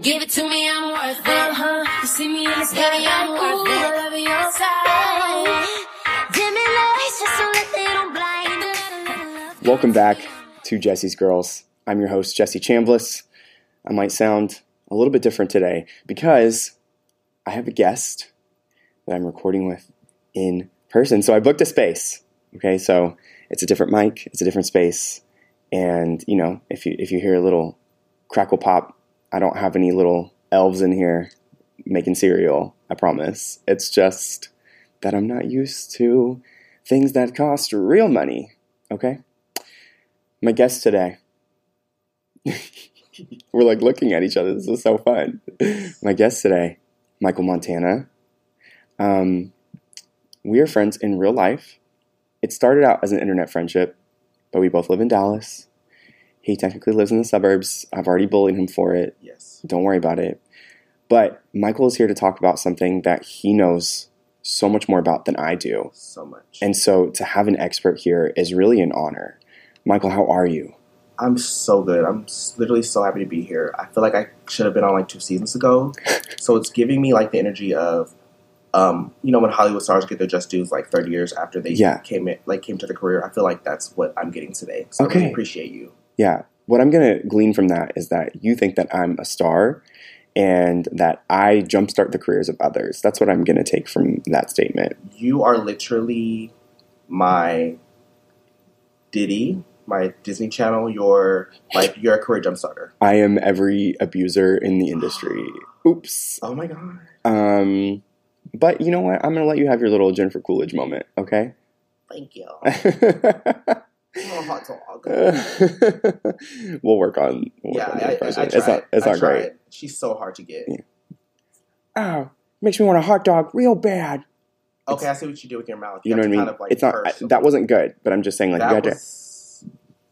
Give it to me, I'm worth it. Uh-huh. You see me in the sky, I'm worth it. All over your side. Dim lights just so that they don't blind. Welcome back to Jesse's Girls. I'm your host, Jesse Chambliss. I might sound a little bit different today because I have a guest that I'm recording with in person. So I booked a space. Okay, so it's a different mic, it's a different space, and you know, if you if you hear a little crackle pop, I don't have any little elves in here making cereal. I promise. It's just that I'm not used to things that cost real money. Okay, my guest today. We're like looking at each other. This is so fun. My guest today, Mykel Montana. Um, we are friends in real life. It started out as an internet friendship, but we both live in Dallas. He technically lives in the suburbs. I've already bullied him for it. Yes. Don't worry about it. But Mykel is here to talk about something that he knows so much more about than I do. So much. And so to have an expert here is really an honor. Mykel, how are you? I'm so good. I'm literally so happy to be here. I feel like I should have been on like two seasons ago. so it's giving me like the energy of, um, you know, when Hollywood stars get their just dues like 30 years after they Yeah. came in, like came to the career. I feel like that's what I'm getting today. So I Okay. really appreciate you. Yeah. What I'm going to glean from that is that you think that I'm a star and that I jumpstart the careers of others. That's what I'm going to take from that statement. You are literally my Diddy, my Disney Channel. You're like you're a career jumpstarter. I am every abuser in the industry. Oops. Oh my god. Um, but you know what? I'm going to let you have your little Jennifer Coolidge moment, okay? Thank you. Oh, hot dog. we'll work on. We'll Yeah, work on the I, I, I tried. it's not. It's I not great. She's so hard to get. Yeah. Oh, makes me want a hot dog real bad. Okay, I see what you did with your mouth. You, know what I mean? Kind of, like, it's not. purse that wasn't good, but I'm just saying, like, that you had to. was,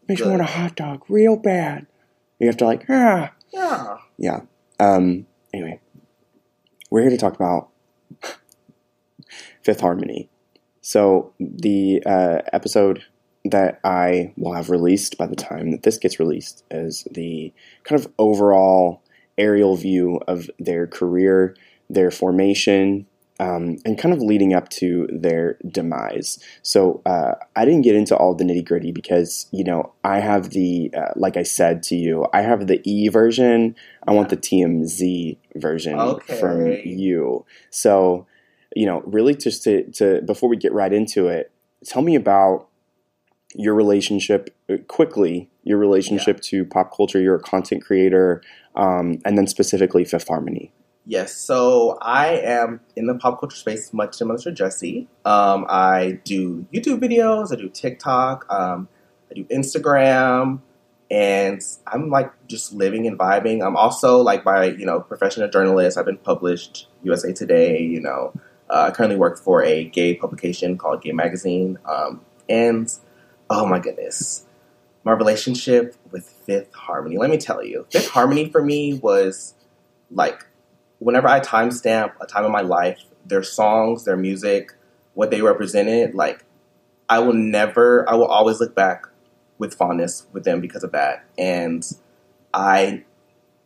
Makes me want a hot dog real bad. You have to like, ah, yeah. yeah. Um. Anyway, we're here to talk about Fifth Harmony. So the uh, episode that I will have released by the time that this gets released is the kind of overall aerial view of their career, their formation, um, and kind of leading up to their demise. So uh, I didn't get into all the nitty gritty because you know I have the uh, like I said to you, I have the E version. I want the TMZ version Okay. from you. So you know, really just to to before we get right into it, tell me about your relationship uh, quickly. Your relationship to pop culture. You're a content creator, um, and then specifically Fifth Harmony. Yes. So I am in the pop culture space, much similar to Jesse. Um, I do YouTube videos. I do TikTok. Um, I do Instagram, and I'm like just living and vibing. I'm also like by you know professional journalist. I've been published USA Today. You know, uh, I currently work for a gay publication called Gay Magazine. Um, and oh my goodness, my relationship with Fifth Harmony. Let me tell you, Fifth Harmony for me was like whenever I timestamp a time in my life, their songs, their music, what they represented, like I will never, I will always look back with fondness with them because of that. And I,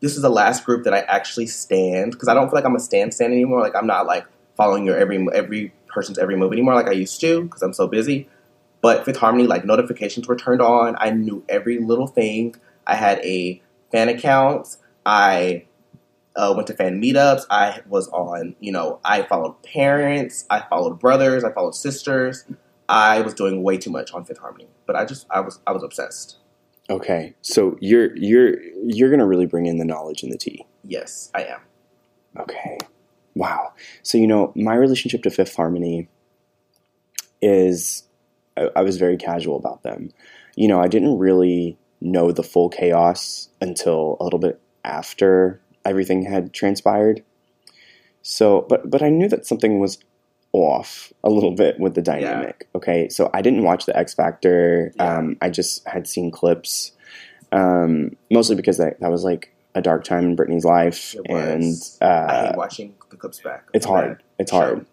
this is the last group that I actually stand because I don't feel like I'm a stand stand anymore. Like I'm not like following your every every person's every move anymore like I used to because I'm so busy. But Fifth Harmony, like notifications were turned on. I knew every little thing. I had a fan account. I uh, went to fan meetups. I was on, you know, I followed parents. I followed brothers. I followed sisters. I was doing way too much on Fifth Harmony, but I just, I was, I was obsessed. Okay, so you're you're you're gonna really bring in the knowledge and the tea. Yes, I am. Okay, wow. So you know my relationship to Fifth Harmony is I, I was very casual about them. You know, I didn't really know the full chaos until a little bit after everything had transpired. So, but but I knew that something was off a little bit with the dynamic. Okay, so I didn't watch the X Factor. Yeah. Um, I just had seen clips, um, mostly because that, that was like a dark time in Britney's life, and was. I uh, hate watching the clips back. it's hard. It's hard.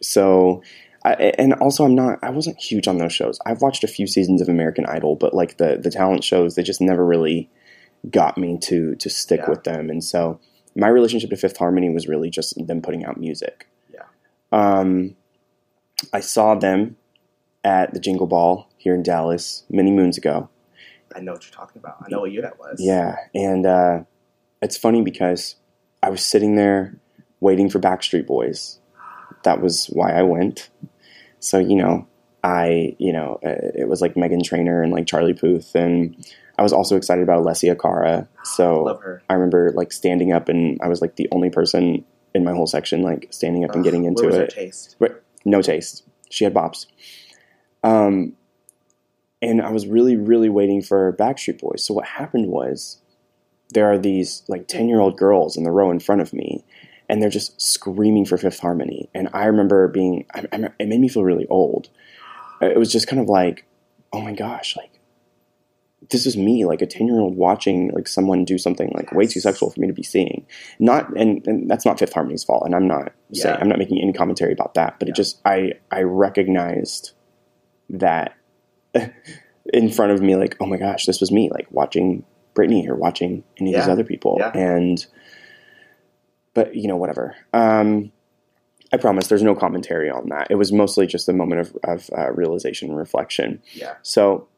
So, I, and also I'm not. I wasn't huge on those shows. I've watched a few seasons of American Idol, but like the the talent shows, they just never really got me to to stick Yeah. with them. And so my relationship to Fifth Harmony was really just them putting out music. Yeah. Um, I saw them at the Jingle Ball here in Dallas many moons ago. I know what you're talking about. I know what year that was. Yeah, and uh, it's funny because I was sitting there waiting for Backstreet Boys. That was why I went. So you know, I you know uh, it was like Meghan Trainor and like Charlie Puth, and I was also excited about Alessia Cara. So. I remember like standing up, and I was like the only person in my whole section like standing up and getting Ugh, into where was her it. taste? No taste. She had bops. Um, and I was really, really waiting for Backstreet Boys. So what happened was there are these like 10 year old girls in the row in front of me, and they're just screaming for Fifth Harmony. And I remember being, I, I, it made me feel really old. Uh, it was just kind of like, oh my gosh, like, this is me, like a 10 year old watching like someone do something like way too sexual for me to be seeing. Not, and, and that's not Fifth Harmony's fault. And I'm not saying, I'm not making any commentary about that, but Yeah. it just, I, I recognized that in front of me, like, oh my gosh, this was me, like watching Britney or watching any of these other people. Yeah. And, but you know, whatever. Um, I promise there's no commentary on that. It was mostly just a moment of, of uh, realization and reflection. Yeah. So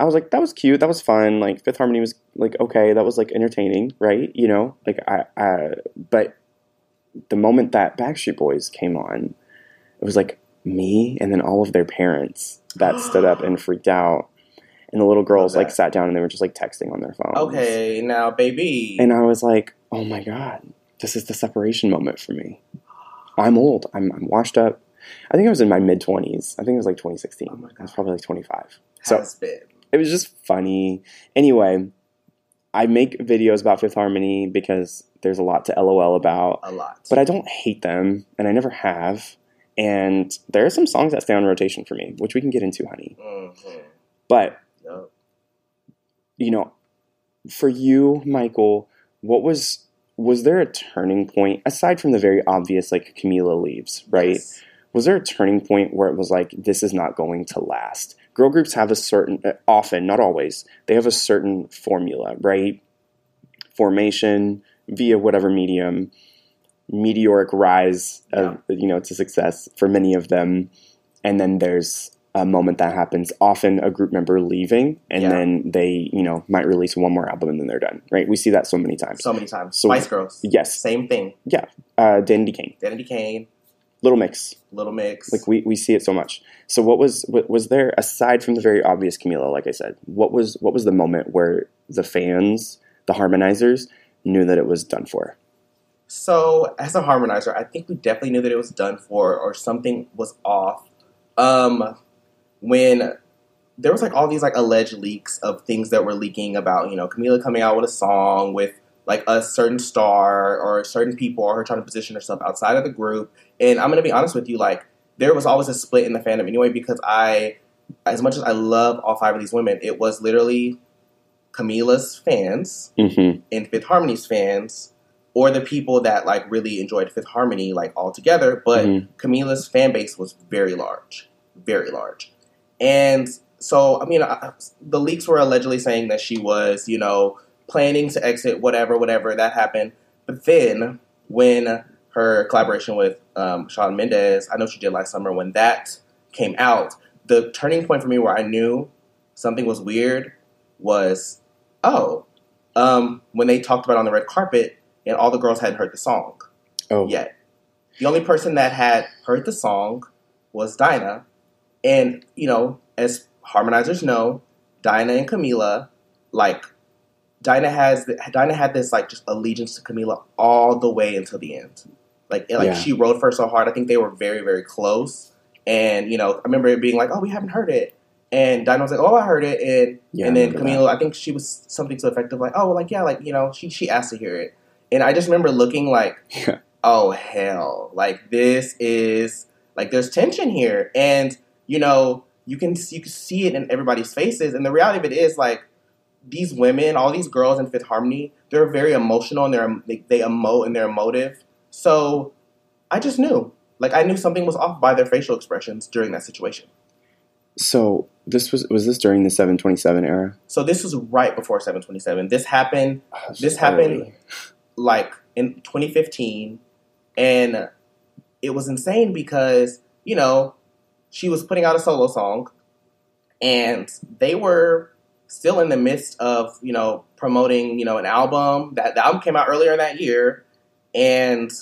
I was like, that was cute. That was fun. Like Fifth Harmony was like, okay, that was like entertaining, right? You know, like I, I, but the moment that Backstreet Boys came on, it was like me and then all of their parents that stood up and freaked out. And the little girls like sat down and they were just like texting on their phone. Okay, now, baby. And I was like, oh my God, this is the separation moment for me. I'm old. I'm, I'm washed up. I think I was in my mid 20s. I think it was like 2016. Oh my I was probably like 25. So has been it was just funny. Anyway, I make videos about Fifth Harmony because there's a lot to LOL about, a lot. but I don't hate them, and I never have. And there are some songs that stay on rotation for me, which we can get into, honey. Mhm. But Yup. you know, for you, Mykel, what was was there a turning point aside from the very obvious like Camila leaves, right? Yes. Was there a turning point where it was like this is not going to last? Girl groups have a certain uh, often, not always, they have a certain formula, right? Formation via whatever medium, meteoric rise of you know to success for many of them, and then there's a moment that happens often a group member leaving and Yeah. then they you know might release one more album and then they're done right we see that so many times So many times. So- Spice Girls. yes Same thing. Yeah uh danity kane Danity Kane, little mix Little Mix. like we, we see it so much so what was what, was there aside from the very obvious camila like i said what was what was the moment where the fans the harmonizers knew that it was done for So, as a harmonizer, I think we definitely knew that it was done for or something was off. Um, when there was like all these like alleged leaks of things that were leaking about, you know, Camila coming out with a song with like a certain star or certain people or her trying to position herself outside of the group. And I'm going to be honest with you, like, there was always a split in the fandom anyway because I, as much as I love all five of these women, it was literally Camila's fans mm-hmm. and Fifth Harmony's fans, or the people that like really enjoyed Fifth Harmony like all together. But Mhm. Camila's fan base was very large, very large, and so I mean, I, the leaks were allegedly saying that she was, you know, planning to exit, whatever, whatever that happened. But then when her collaboration with um, Shawn Mendes, I know she did last summer, when that came out, the turning point for me where I knew something was weird was, oh, um, when they talked about on the red carpet and all the girls hadn't heard the song oh yet. The only person that had heard the song was Dinah. And, you know, as harmonizers know, Dinah and Camila, like, Dinah has Dinah had this like just allegiance to Camila all the way until the end. Like like Yeah. she rode for her so hard. I think they were very very close. And you know I remember it being like, oh, we haven't heard it. And Dinah was like, oh, I heard it. And yeah and then remember Camila, I think she was something to the effect of like, oh, like yeah, like you know, she she asked to hear it. And I just remember looking like. Yeah. oh hell, like this is like there's tension here, and you know you can you can see it in everybody's faces. And the reality of it is like these women, all these girls in Fifth Harmony, they're very emotional and they're they, they emote and they're emotive. So I just knew, like I knew something was off by their facial expressions during that situation. so this was was this during the 727 era So this was right before 727. This happened Oh, This happened- like in 2015, and it was insane because you know she was putting out a solo song, and they were still in the midst of you know promoting you know an album that the album came out earlier that year, and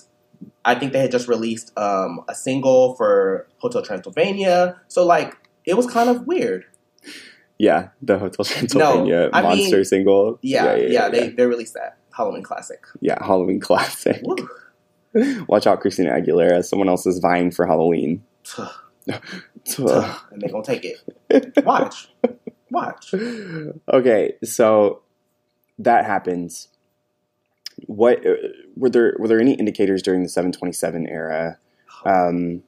I think they had just released um, a single for Hotel Transylvania. So like it was kind of weird. Yeah, the Hotel Transylvania mean- monster single. Yeah, yeah, they, they released that Halloween classic. yeah, Halloween classic. Watch out, Christina Aguilera. Someone else is vying for Halloween. and they're gonna take it. Watch, watch. okay, so that happens. What uh, were there? Were there any indicators during the 727 era? Um,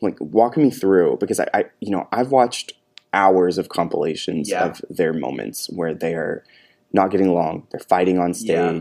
like walk me through because I, I, you know, I've watched hours of compilations Yeah. of their moments where they are not getting along. They're fighting on Yeah.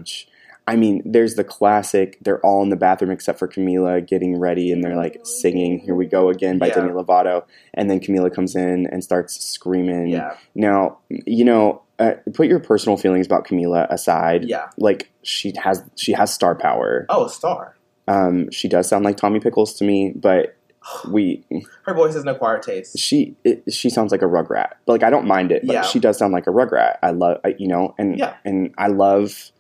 I mean, there's the classic. They're all in the bathroom except for Camila getting ready, and they're like singing "Here We Go Again" by Yeah. Demi Lovato, and then Camila comes in and starts screaming. Yeah, Now, you know, uh, put your personal feelings about Camila aside. yeah. Like she has, she has star power. Oh, a star. Um, she does sound like Tommy Pickles to me, but we, Her voice has an acquired taste. she, it, she sounds like a rugrat. But like I don't mind it, but Yeah. she does sound like a rugrat. I love, I, you know, and Yeah. and I love,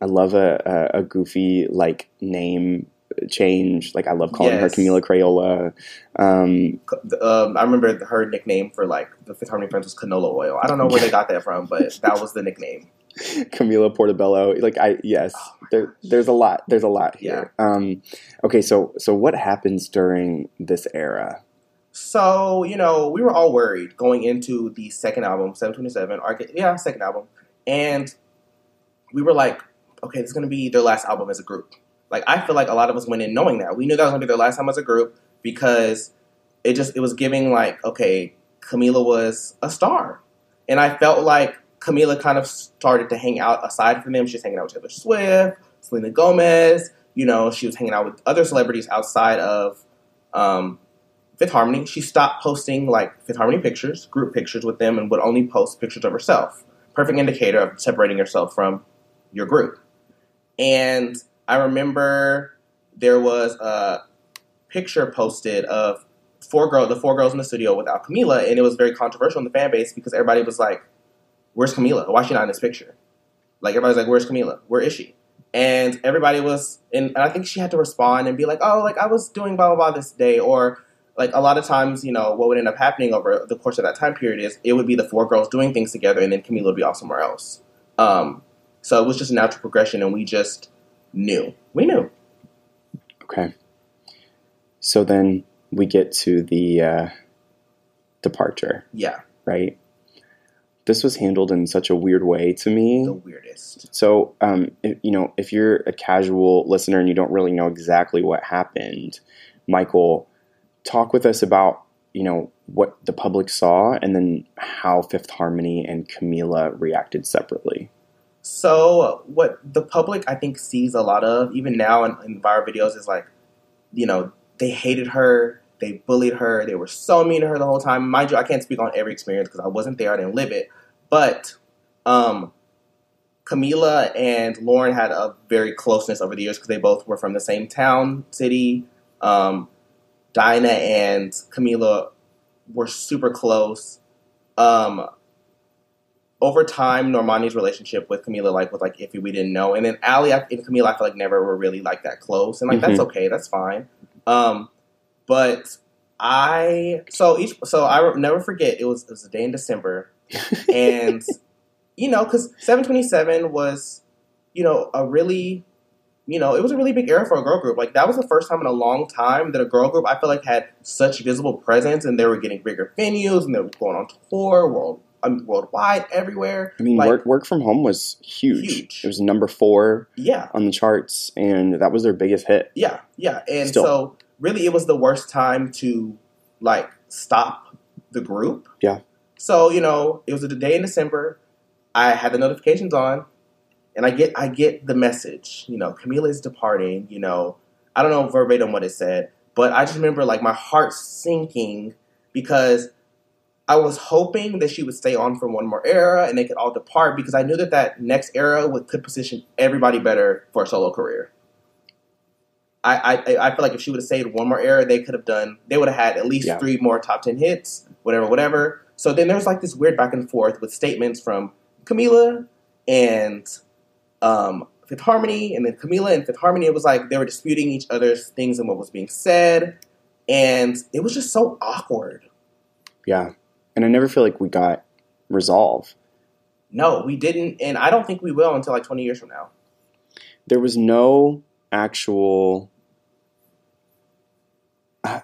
I love a, a, a goofy like name change. Like I love calling Yes. her Camila Crayola. Um, Um, I remember her nickname for like the Fifth Harmony friends was canola oil. I don't know where they got that from, but that was the nickname. Camila Portobello. Like I yes, Oh there there's a lot. There's a lot here. Um okay, so so what happens during this era? So, you know, we were all worried going into the second album, 727, or yeah, second album. And we were like, okay, this is to be their last album as a group. Like, I feel like a lot of us went in knowing that. We knew that was to be their last time as a group because it just, it was giving like, okay, Camila was a star. And I felt like Camila kind of started to hang out aside from them. She was hanging out with Taylor Swift, Selena Gomez. You know, she was hanging out with other celebrities outside of um, Fifth Harmony. She stopped posting like Fifth Harmony pictures, group pictures with them, and would only post pictures of herself. Perfect indicator of separating yourself from your group. And I remember there was a picture posted of four girls, the four girls in the studio without Camila, and it was very controversial in the fan base because everybody was like, "Where's Camila? Why is she not in this picture?" Like everybody's like, "Where's Camila? Where is she?" And everybody was, and, and I think she had to respond and be like, "Oh, like I was doing blah blah blah this day," or like a lot of times, you know, what would end up happening over the course of that time period is it would be the four girls doing things together, and then Camila would be off somewhere else. Um, so it was just a natural progression, and we just knew. We knew. Okay. So then we get to the uh departure, Yeah, right? This was handled in such a weird way to me. the weirdest. So, um, if, you know, if you're a casual listener and you don't really know exactly what happened, Mykel, talk with us about you know what the public saw and then how Fifth Harmony and Camila reacted separately. So what the public I think sees a lot of even now in, in viral videos is like, you know, they hated her, they bullied her, they were so mean to her the whole time. Mind you, I can't speak on every experience because I wasn't there, I didn't live it. But um, Camila and Lauren had a very closeness over the years because they both were from the same town, city. Um, Dinah and Camila were super close. Um, over time, Normani's relationship with Camila, like with like Iffy, we didn't know, and then Ally and Camila, I feel like never were really like that close, and like that's okay, that's fine. Um, but I so each so I will never forget it was it was a day in December, and you know because seven twenty seven was you know a really you know it was a really big era for a girl group. Like that was the first time in a long time that a girl group I feel like had such visible presence and they were getting bigger venues and they were going on tour world I mean, worldwide everywhere I mean, Like- work work from home was huge. Huge. It was number four yeah on the charts, and that was their biggest hit. Yeah, yeah. And Still. so really it was the worst time to like stop the group. Yeah. So, you know, it was a day in December. I had the notifications on and I get I get the message, you know, Camila is departing, you know. I don't know verbatim what it said, but I just remember like my heart sinking because I was hoping that she would stay on for one more era and they could all depart because I knew that that next era would could position everybody better for a solo career. I, I I feel like if she would have stayed one more era, they could have done. They would have had at least Yeah. three more top ten hits, whatever, whatever. So then there's like this weird back and forth with statements from Camila and um, Fifth Harmony, and then Camila and Fifth Harmony. It was like they were disputing each other's things and what was being said, and it was just so awkward. Yeah. And I never feel like we got resolve. No, we didn't, and I don't think we will until like 20 years from now. There was no actual. I,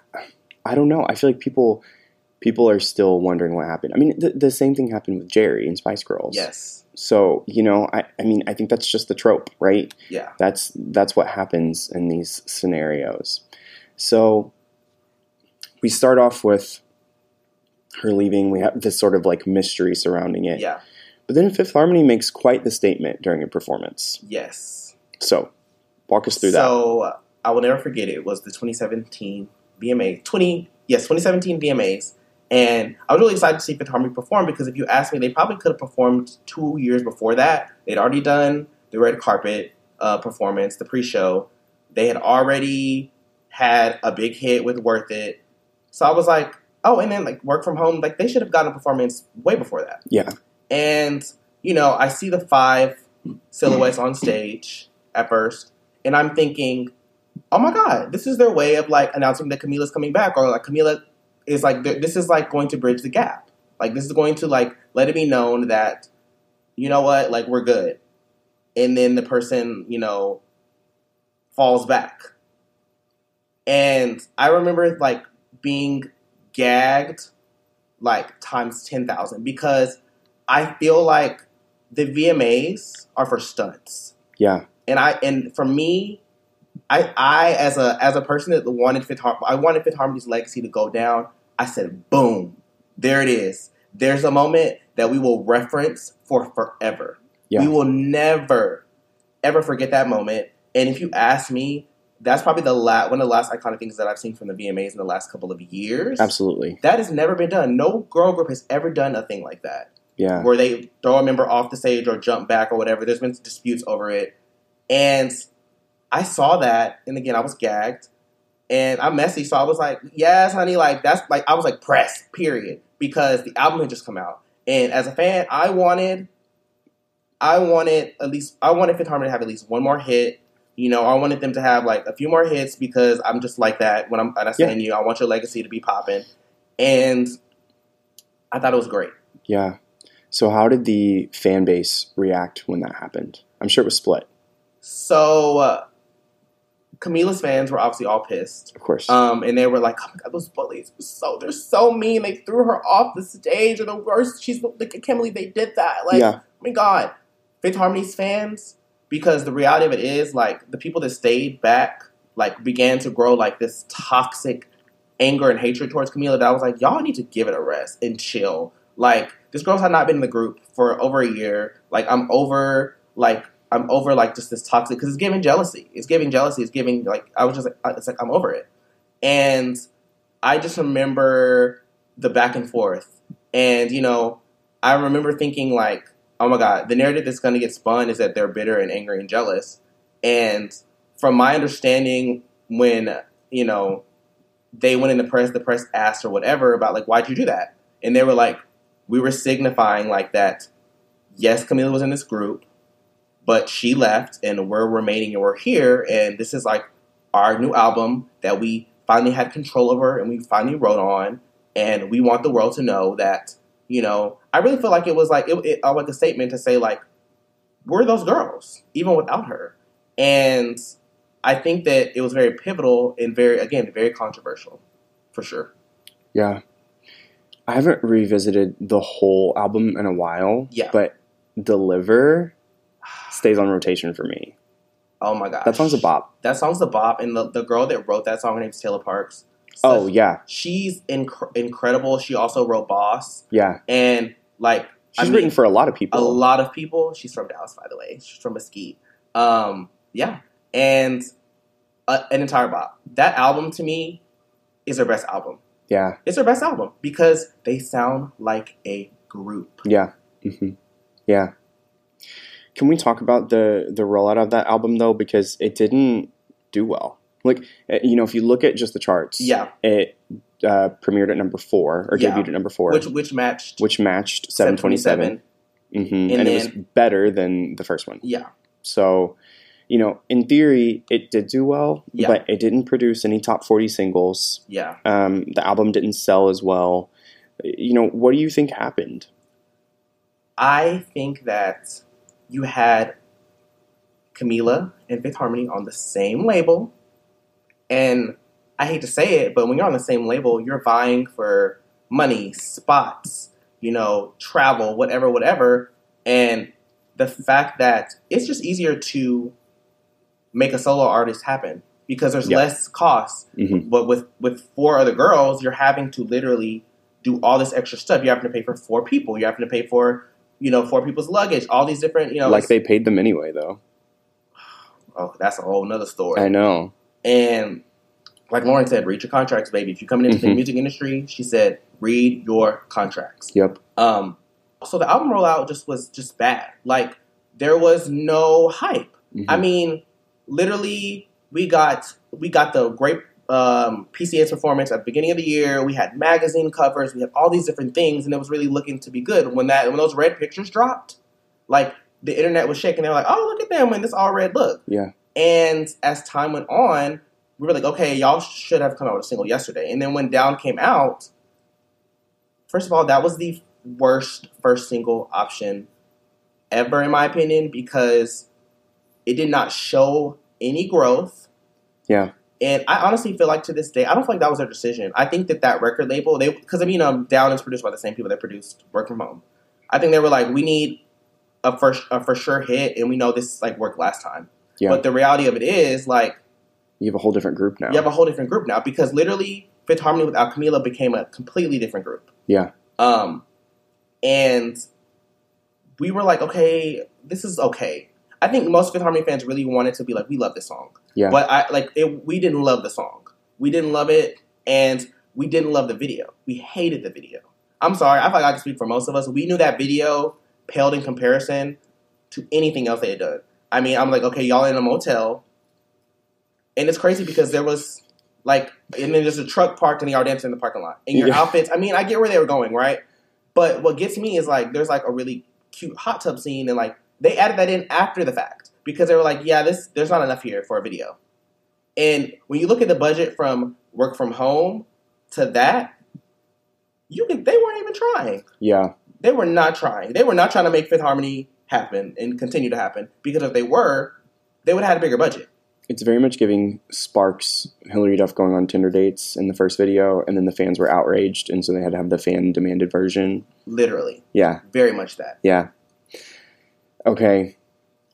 I don't know. I feel like people people are still wondering what happened. I mean, the, the same thing happened with Geri and Spice Girls. Yes. So you know, I, I mean, I think that's just the trope, right? Yeah. That's that's what happens in these scenarios. So we start off with her leaving. We have this sort of like mystery surrounding it. Yeah. But then Fifth Harmony makes quite the statement during a performance. Yes. So walk us through that. so I will never forget it. It was the 2017 VMA 20 yes 2017 VMAs, and I was really excited to see Fifth Harmony perform because if you ask me, they probably could have performed two years before that. They'd already done the red carpet uh, performance, the pre-show. They had already had a big hit with Worth It. So I was like, oh, and then like work from home, like they should have gotten a performance way before that. Yeah. And, you know, I see the five silhouettes on stage at first, and I'm thinking, oh my God, this is their way of like announcing that Camila's coming back, or like Camila is like, this is like going to bridge the gap. Like, this is going to like let it be known that, you know what, like we're good. And then the person, you know, falls back. And I remember like being gagged like times 10,000 because I feel like the VMAs are for stunts. Yeah. And I and for me, I I as a as a person that wanted Fifth Har- I wanted Fifth Harmony's legacy to go down. I said, boom, there it is. There's a moment that we will reference for forever. Yeah. We will never ever forget that moment. And if you ask me, that's probably the last one of the last iconic things that I've seen from the VMAs in the last couple of years. Absolutely. That has never been done. No girl group has ever done a thing like that Yeah. where they throw a member off the stage or jump back or whatever. There's been disputes over it. And I saw that, and again, I was gagged. And I'm messy, so I was like, yes, honey, like that's like I was like press, period. Because the album had just come out. And as a fan, I wanted I wanted at least I wanted Fifth Harmony to have at least one more hit. You know, I wanted them to have like a few more hits because I'm just like that when I'm and I saying you. I want your legacy to be popping. And I thought it was great. Yeah. So how did the fan base react when that happened? I'm sure it was split, So uh, Camila's fans were obviously all pissed, of course. um, and they were like, "Oh my god, those bullies were so they're so mean. They threw her off the stage, and the worst. She's like, I can't believe they did that. Like, yeah. oh my god, Fifth Harmony's fans, because the reality of it is, like, the people that stayed back, like, began to grow like this toxic anger and hatred towards Camila. That I was like, y'all need to give it a rest and chill. Like, this girl's had not been in the group for over a year. Like, I'm over like I'm over like just this toxic because it's giving jealousy. It's giving jealousy. It's giving like I was just like it's like I'm over it, and I just remember the back and forth, and you know I remember thinking like, oh my god, the narrative that's going to get spun is that they're bitter and angry and jealous, and from my understanding, when you know they went in the press, the press asked or whatever about like why'd you do that, and they were like, we were signifying like that. Yes, Camila was in this group but she left and we're remaining and we're here. And this is like our new album that we finally had control over and we finally wrote on. And we want the world to know that you know i really feel like it was like it, it uh, like a statement to say like we're those girls even without her and i think that it was very pivotal and very again very controversial for sure Yeah. I haven't revisited the whole album in a while. Yeah. But Deliver stays on rotation for me. oh my god, That song's a bop. that song's a bop and the, the girl that wrote that song her name's taylor parks Oh yeah. she's inc- incredible she also wrote boss Yeah. and like She's I mean, written for a lot of people. a lot of people. She's from Dallas, by the way. She's from Mesquite. Um, yeah, and uh, an entire bop. That album to me is her best album. Yeah. It's her best album because they sound like a group. Yeah. mm-hmm. Yeah. Can we talk about the the rollout of that album though? Because it didn't do well. Like uh, you know, if you look at just the charts, Yeah, it uh, premiered at number four or Yeah. debuted at number four, which which matched which matched 727. Mm-hmm. And, And it was better than the first one. Yeah, So, you know, in theory, it did do well, Yeah. but it didn't produce any top 40 singles. yeah. Um, the album didn't sell as well. You know, what do you think happened? I think that you had Camila and Fifth Harmony on the same label, and I hate to say it, but when you're on the same label, you're vying for money, spots, you know, travel, whatever, whatever, and the fact that it's just easier to make a solo artist happen because there's Yeah. less cost. Mhm. But with with four other girls, you're having to literally do all this extra stuff. You're having to pay for four people. You're having to pay for you know four people's luggage. All these different you know. like they paid them anyway, though. oh, that's a whole nother story. I know. And like Lauren said, read your contracts, baby. If you're coming into the Mhm. music industry, she said, read your contracts. Yep. Um, so the album rollout just was just bad. Like there was no hype. Mhm. I mean, literally, we got we got the great um, PCS performance at the beginning of the year. We had magazine covers. We had all these different things, and it was really looking to be good. When that when those red pictures dropped, like the internet was shaking. They were like, "Oh, look at them in this all red look." Yeah. And as time went on, we were like, "Okay, y'all should have come out with a single yesterday." And then when Down came out, first of all, that was the worst first single option ever, in my opinion, because it did not show any growth. Yeah. And I honestly feel like to this day, I don't feel like that was their decision. I think that that record label, they because I mean, um, Down is produced by the same people that produced Work from Home. I think they were like, we need a first a for sure hit, and we know this like worked last time. Yeah. But the reality of it is, like, You have a whole different group now. you have a whole different group now because literally Fifth Harmony without Camila became a completely different group. Yeah. Um, and we were like, okay, this is okay. I think most Fifth Harmony fans really wanted to be like, we love this song. Yeah. But I like it, we didn't love the song. We didn't love it, and we didn't love the video. We hated the video. I'm sorry. I feel like I can speak for most of us. We knew that video paled in comparison to anything else they had done. I mean, I'm like, okay, y'all in a motel, and it's crazy because there was like, and then there's a truck parked and y'all dancing in the parking lot. And your Yeah. outfits. I mean, I get where they were going, right? But what gets me is like, there's like a really cute hot tub scene, and like they added that in after the fact because they were like, yeah, this there's not enough here for a video. And when you look at the budget from work from home to that, you can they weren't even trying. Yeah. They were not trying. They were not trying to make Fifth Harmony happen and continue to happen because if they were, they would have had a bigger budget. It's very much giving Sparks Hilary Duff going on Tinder dates in the first video, and then the fans were outraged, and so they had to have the fan demanded version. Literally, Yeah. very much that. Yeah. Okay.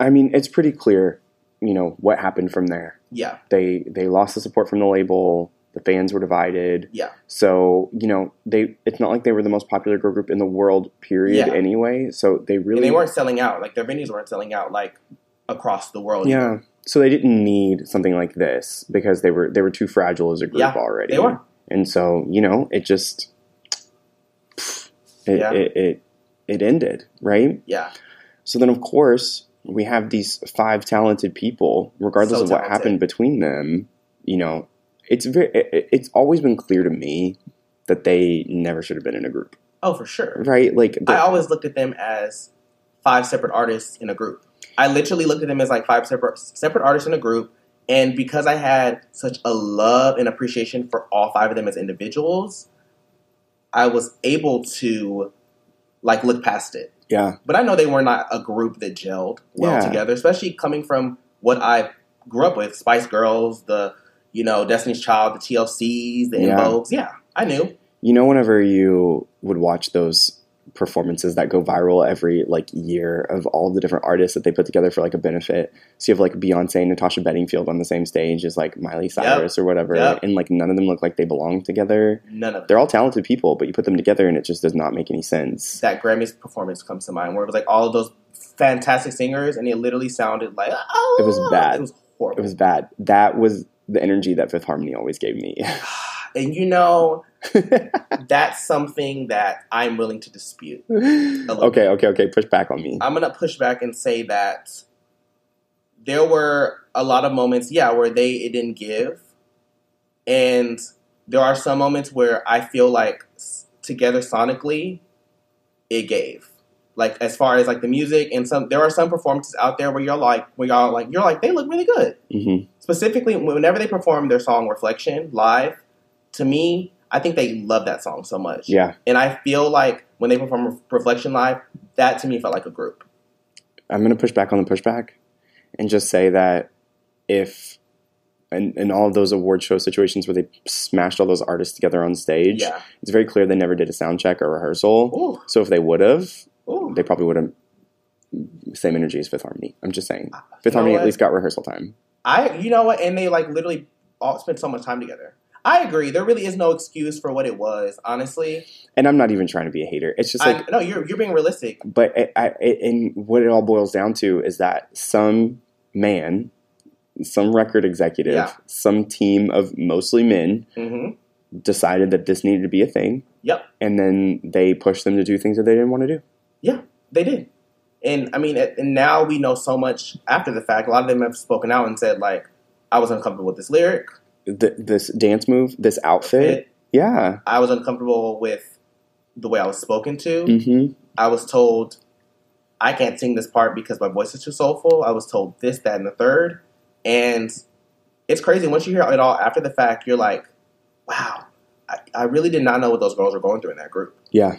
I mean, it's pretty clear, you know, what happened from there. Yeah, They they lost the support from the label. The fans were divided. yeah, So, you know, they it's not like they were the most popular girl group in the world period Yeah. anyway. So they really and they weren't selling out. Like their venues weren't selling out like across the world. Yeah. So they didn't need something like this because they were they were too fragile as a group Yeah, already. they were. And so, you know, it just it, Yeah. it, it it ended, right? yeah, So then, of course, we have these five talented people, regardless So of what talented. happened between them. You know, it's very. It's always been clear to me that they never should have been in a group, oh for sure. right? Like, I always looked at them as five separate artists in a group. I literally looked at them as like five separate separate artists in a group, and because I had such a love and appreciation for all five of them as individuals, I was able to like look past it. yeah, But I know they were not a group that gelled well Yeah. together, especially coming from what I grew up with: Spice Girls, the you know Destiny's Child, the TLCs, the Yeah. En Vogues. Yeah, I knew. you know, whenever you would watch those performances that go viral every like year of all the different artists that they put together for like a benefit. So you have like Beyonce and Natasha Bedingfield on the same stage as like Miley Cyrus or whatever, Yep. and like none of them look like they belong together. None of them. They're all talented people, but you put them together and it just does not make any sense. that Grammys performance comes to mind, where it was like all of those fantastic singers, and it literally sounded like oh, It was ah! bad. It was horrible. It was bad. That was the energy that Fifth Harmony always gave me. and you know, that's something that I'm willing to dispute. okay, okay, okay. Push back on me. I'm gonna push back and say that there were a lot of moments, yeah, where they it didn't give, and there are some moments where I feel like together sonically, it gave. Like as far as like the music and some, there are some performances out there where you're like, where y'all like, you're like, they look really good. hmm Specifically, whenever they perform their song "Reflection" live, to me, I think they love that song so much. Yeah, And I feel like when they perform Reflection live, that to me felt like a group. I'm going to push back on the pushback and just say that if in, in all of those award show situations where they smashed all those artists together on stage, Yeah. it's very clear they never did a sound check or rehearsal. Ooh. So if they would have, Ooh. they probably would have same energy as Fifth Harmony. I'm just saying. Fifth know Harmony at least got rehearsal time. I, you know what? And they like literally all spent so much time together. I agree. There really is no excuse for what it was, honestly. And I'm not even trying to be a hater. It's just like I, no, you're you're being realistic. but I, I, and what it all boils down to is that some man, some record executive, Yeah. some team of mostly men hmm decided that this needed to be a thing. Yep. And then they pushed them to do things that they didn't want to do. Yeah, they did. And I mean, and now we know so much after the fact. A lot of them have spoken out and said like, I was uncomfortable with this lyric. Th this dance move, this outfit, yeah. I was uncomfortable with the way I was spoken to. hmm I was told I can't sing this part because my voice is too soulful. I was told this, that, and the third. And it's crazy. Once you hear it all after the fact, you're like, wow, I, I really did not know what those girls were going through in that group. Yeah.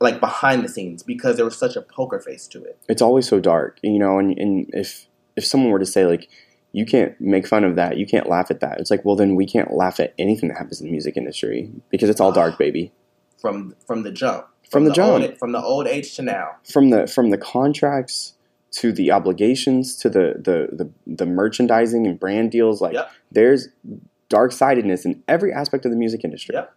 Like behind the scenes, because there was such a poker face to it. It's always so dark, you know. And, and if if someone were to say like, you can't make fun of that, you can't laugh at that, it's like, well, then we can't laugh at anything that happens in the music industry because it's all dark, baby. From from the jump. From the jump. Old, from the old age to now. from the from the contracts to the obligations to the the the, the merchandising and brand deals like Yep. there's dark sidedness in every aspect of the music industry Yep.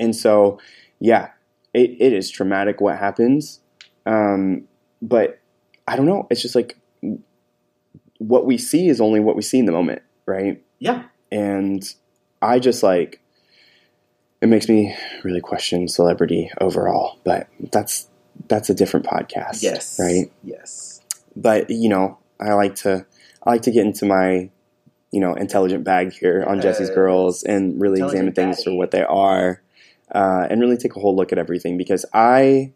and so yeah it, it is traumatic what happens. Um, but i don't know. It's just like what we see is only what we see in the moment right? Yeah. and i just like it makes me really question celebrity overall but that's that's a different podcast Yes. right? Yes. but you know i like to i like to get into my you know intelligent bag here on jesse's girls and really examine things for what they are uh, and really take a whole look at everything because i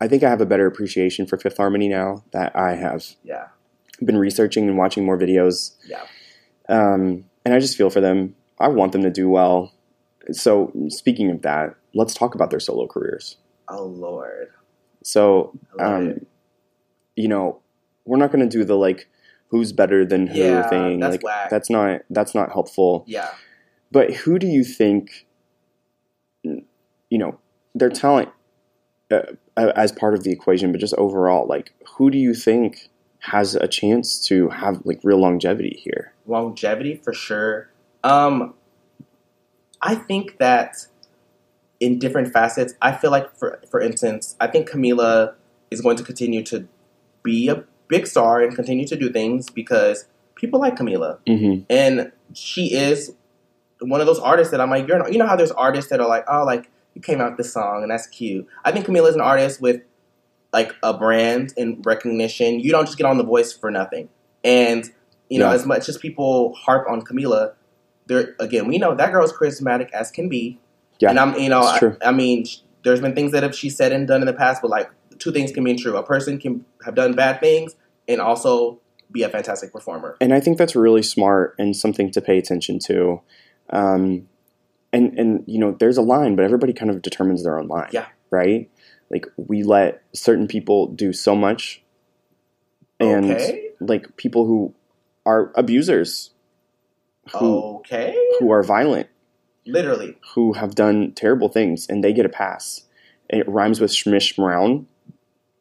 i think i have a better appreciation for fifth harmony now that i have Yeah. been researching and watching more videos Yeah. um, and I just feel for them. I want them to do well. So, speaking of that, let's talk about their solo careers. Oh Lord. So, um, you know, we're not going to do the like who's better than who Yeah, thing. that's like whack. that's not that's not helpful. Yeah. But who do you think, you know, their talent uh, as part of the equation, but just overall, like who do you think has a chance to have like real longevity here? longevity for sure. Um, I think that in different facets, I feel like for for instance, I think Camila is going to continue to be a big star and continue to do things because people like Camila, Mm-hmm. and she is one of those artists that I'm like, you're not, you know how there's artists that are like, oh, like came out with this song and that's cute. I think Camila is an artist with like a brand and recognition. You don't just get on The Voice for nothing, and you know, Yeah. as much as people harp on Camila, there again, we know that girl's charismatic as can be. Yeah, and I'm, you know, I. I mean, sh- there's been things that have she said and done in the past, but like two things can be true. A person can have done bad things and also be a fantastic performer. and I think that's really smart and something to pay attention to. Um, and and you know, there's a line, but everybody kind of determines their own line. Yeah. Right. Like we let certain people do so much, and okay, like people who are abusers, who okay, who are violent, literally, who have done terrible things, and they get a pass. And it rhymes with Schmish Brown,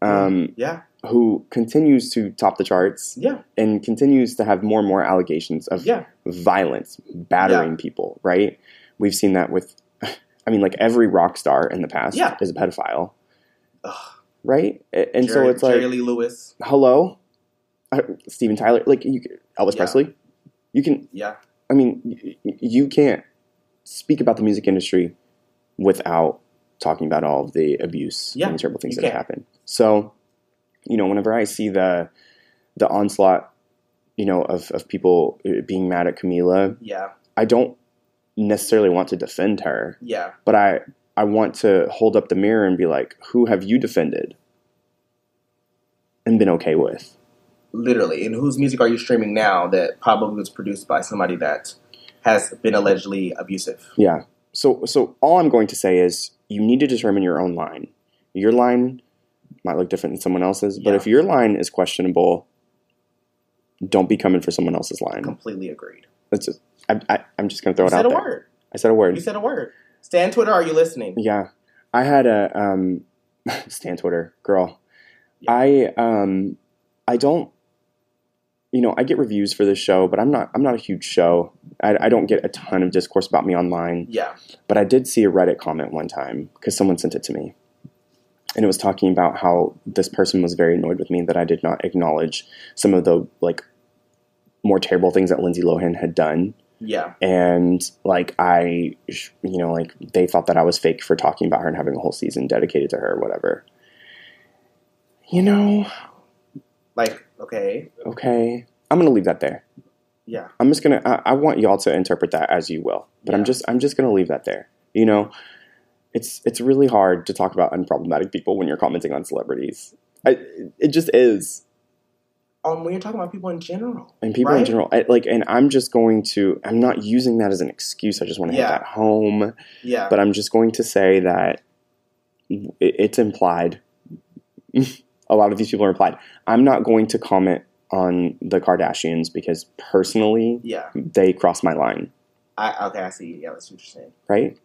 um, yeah, who continues to top the charts yeah, and continues to have more and more allegations of yeah, violence, battering people, right? We've seen that with, I mean, like every rock star in the past Yeah. is a pedophile, Ugh. right? And so it's like, Jerry Lee Lewis, hello, uh, Steven Tyler, like you, Elvis Yeah. Presley. You can, yeah, I mean, you can't speak about the music industry without talking about all of the abuse Yeah, and terrible things that have can't. So, you know, whenever I see the the onslaught you know, of of people uh, being mad at Camila. Yeah, I don't necessarily want to defend her, yeah, but I I want to hold up the mirror and be like, who have you defended and been okay with? literally. And whose music are you streaming now that probably was produced by somebody that has been allegedly abusive? Yeah. So so all I'm going to say is you need to determine your own line. Your line might look different than someone else's, but Yeah. if your line is questionable, don't be coming for someone else's line. Completely agreed. That's just, I, I, I'm just going to throw You it said out a there. word. I said a word. You said a word. Stan Twitter, are you listening? Yeah, I had a um, Stan Twitter girl. I um, I don't, you know, I get reviews for this show, but I'm not. I'm not a huge show. I, I don't get a ton of discourse about me online. Yeah. But I did see a Reddit comment one time because someone sent it to me, and it was talking about how this person was very annoyed with me that I did not acknowledge some of the like more terrible things that Lindsay Lohan had done Yeah. and like I, you know, like they thought that I was fake for talking about her and having a whole season dedicated to her or whatever. You know, Like, okay. okay, I'm gonna leave that there. Yeah. I'm just gonna. I, I want y'all to interpret that as you will, but I'm just. I'm just gonna leave that there. You know, it's it's really hard to talk about unproblematic people when you're commenting on celebrities. I, it just is, Um, when you're talking about people in general. and people in general. I, like, and I'm just going to. I'm not using that as an excuse. I just want to Yeah. hit that home. Yeah. but I'm just going to say that it, it's implied. a lot of these people are implied. I'm not going to comment on the Kardashians because personally, yeah. they cross my line, I okay, I see. Yeah, that's interesting. right?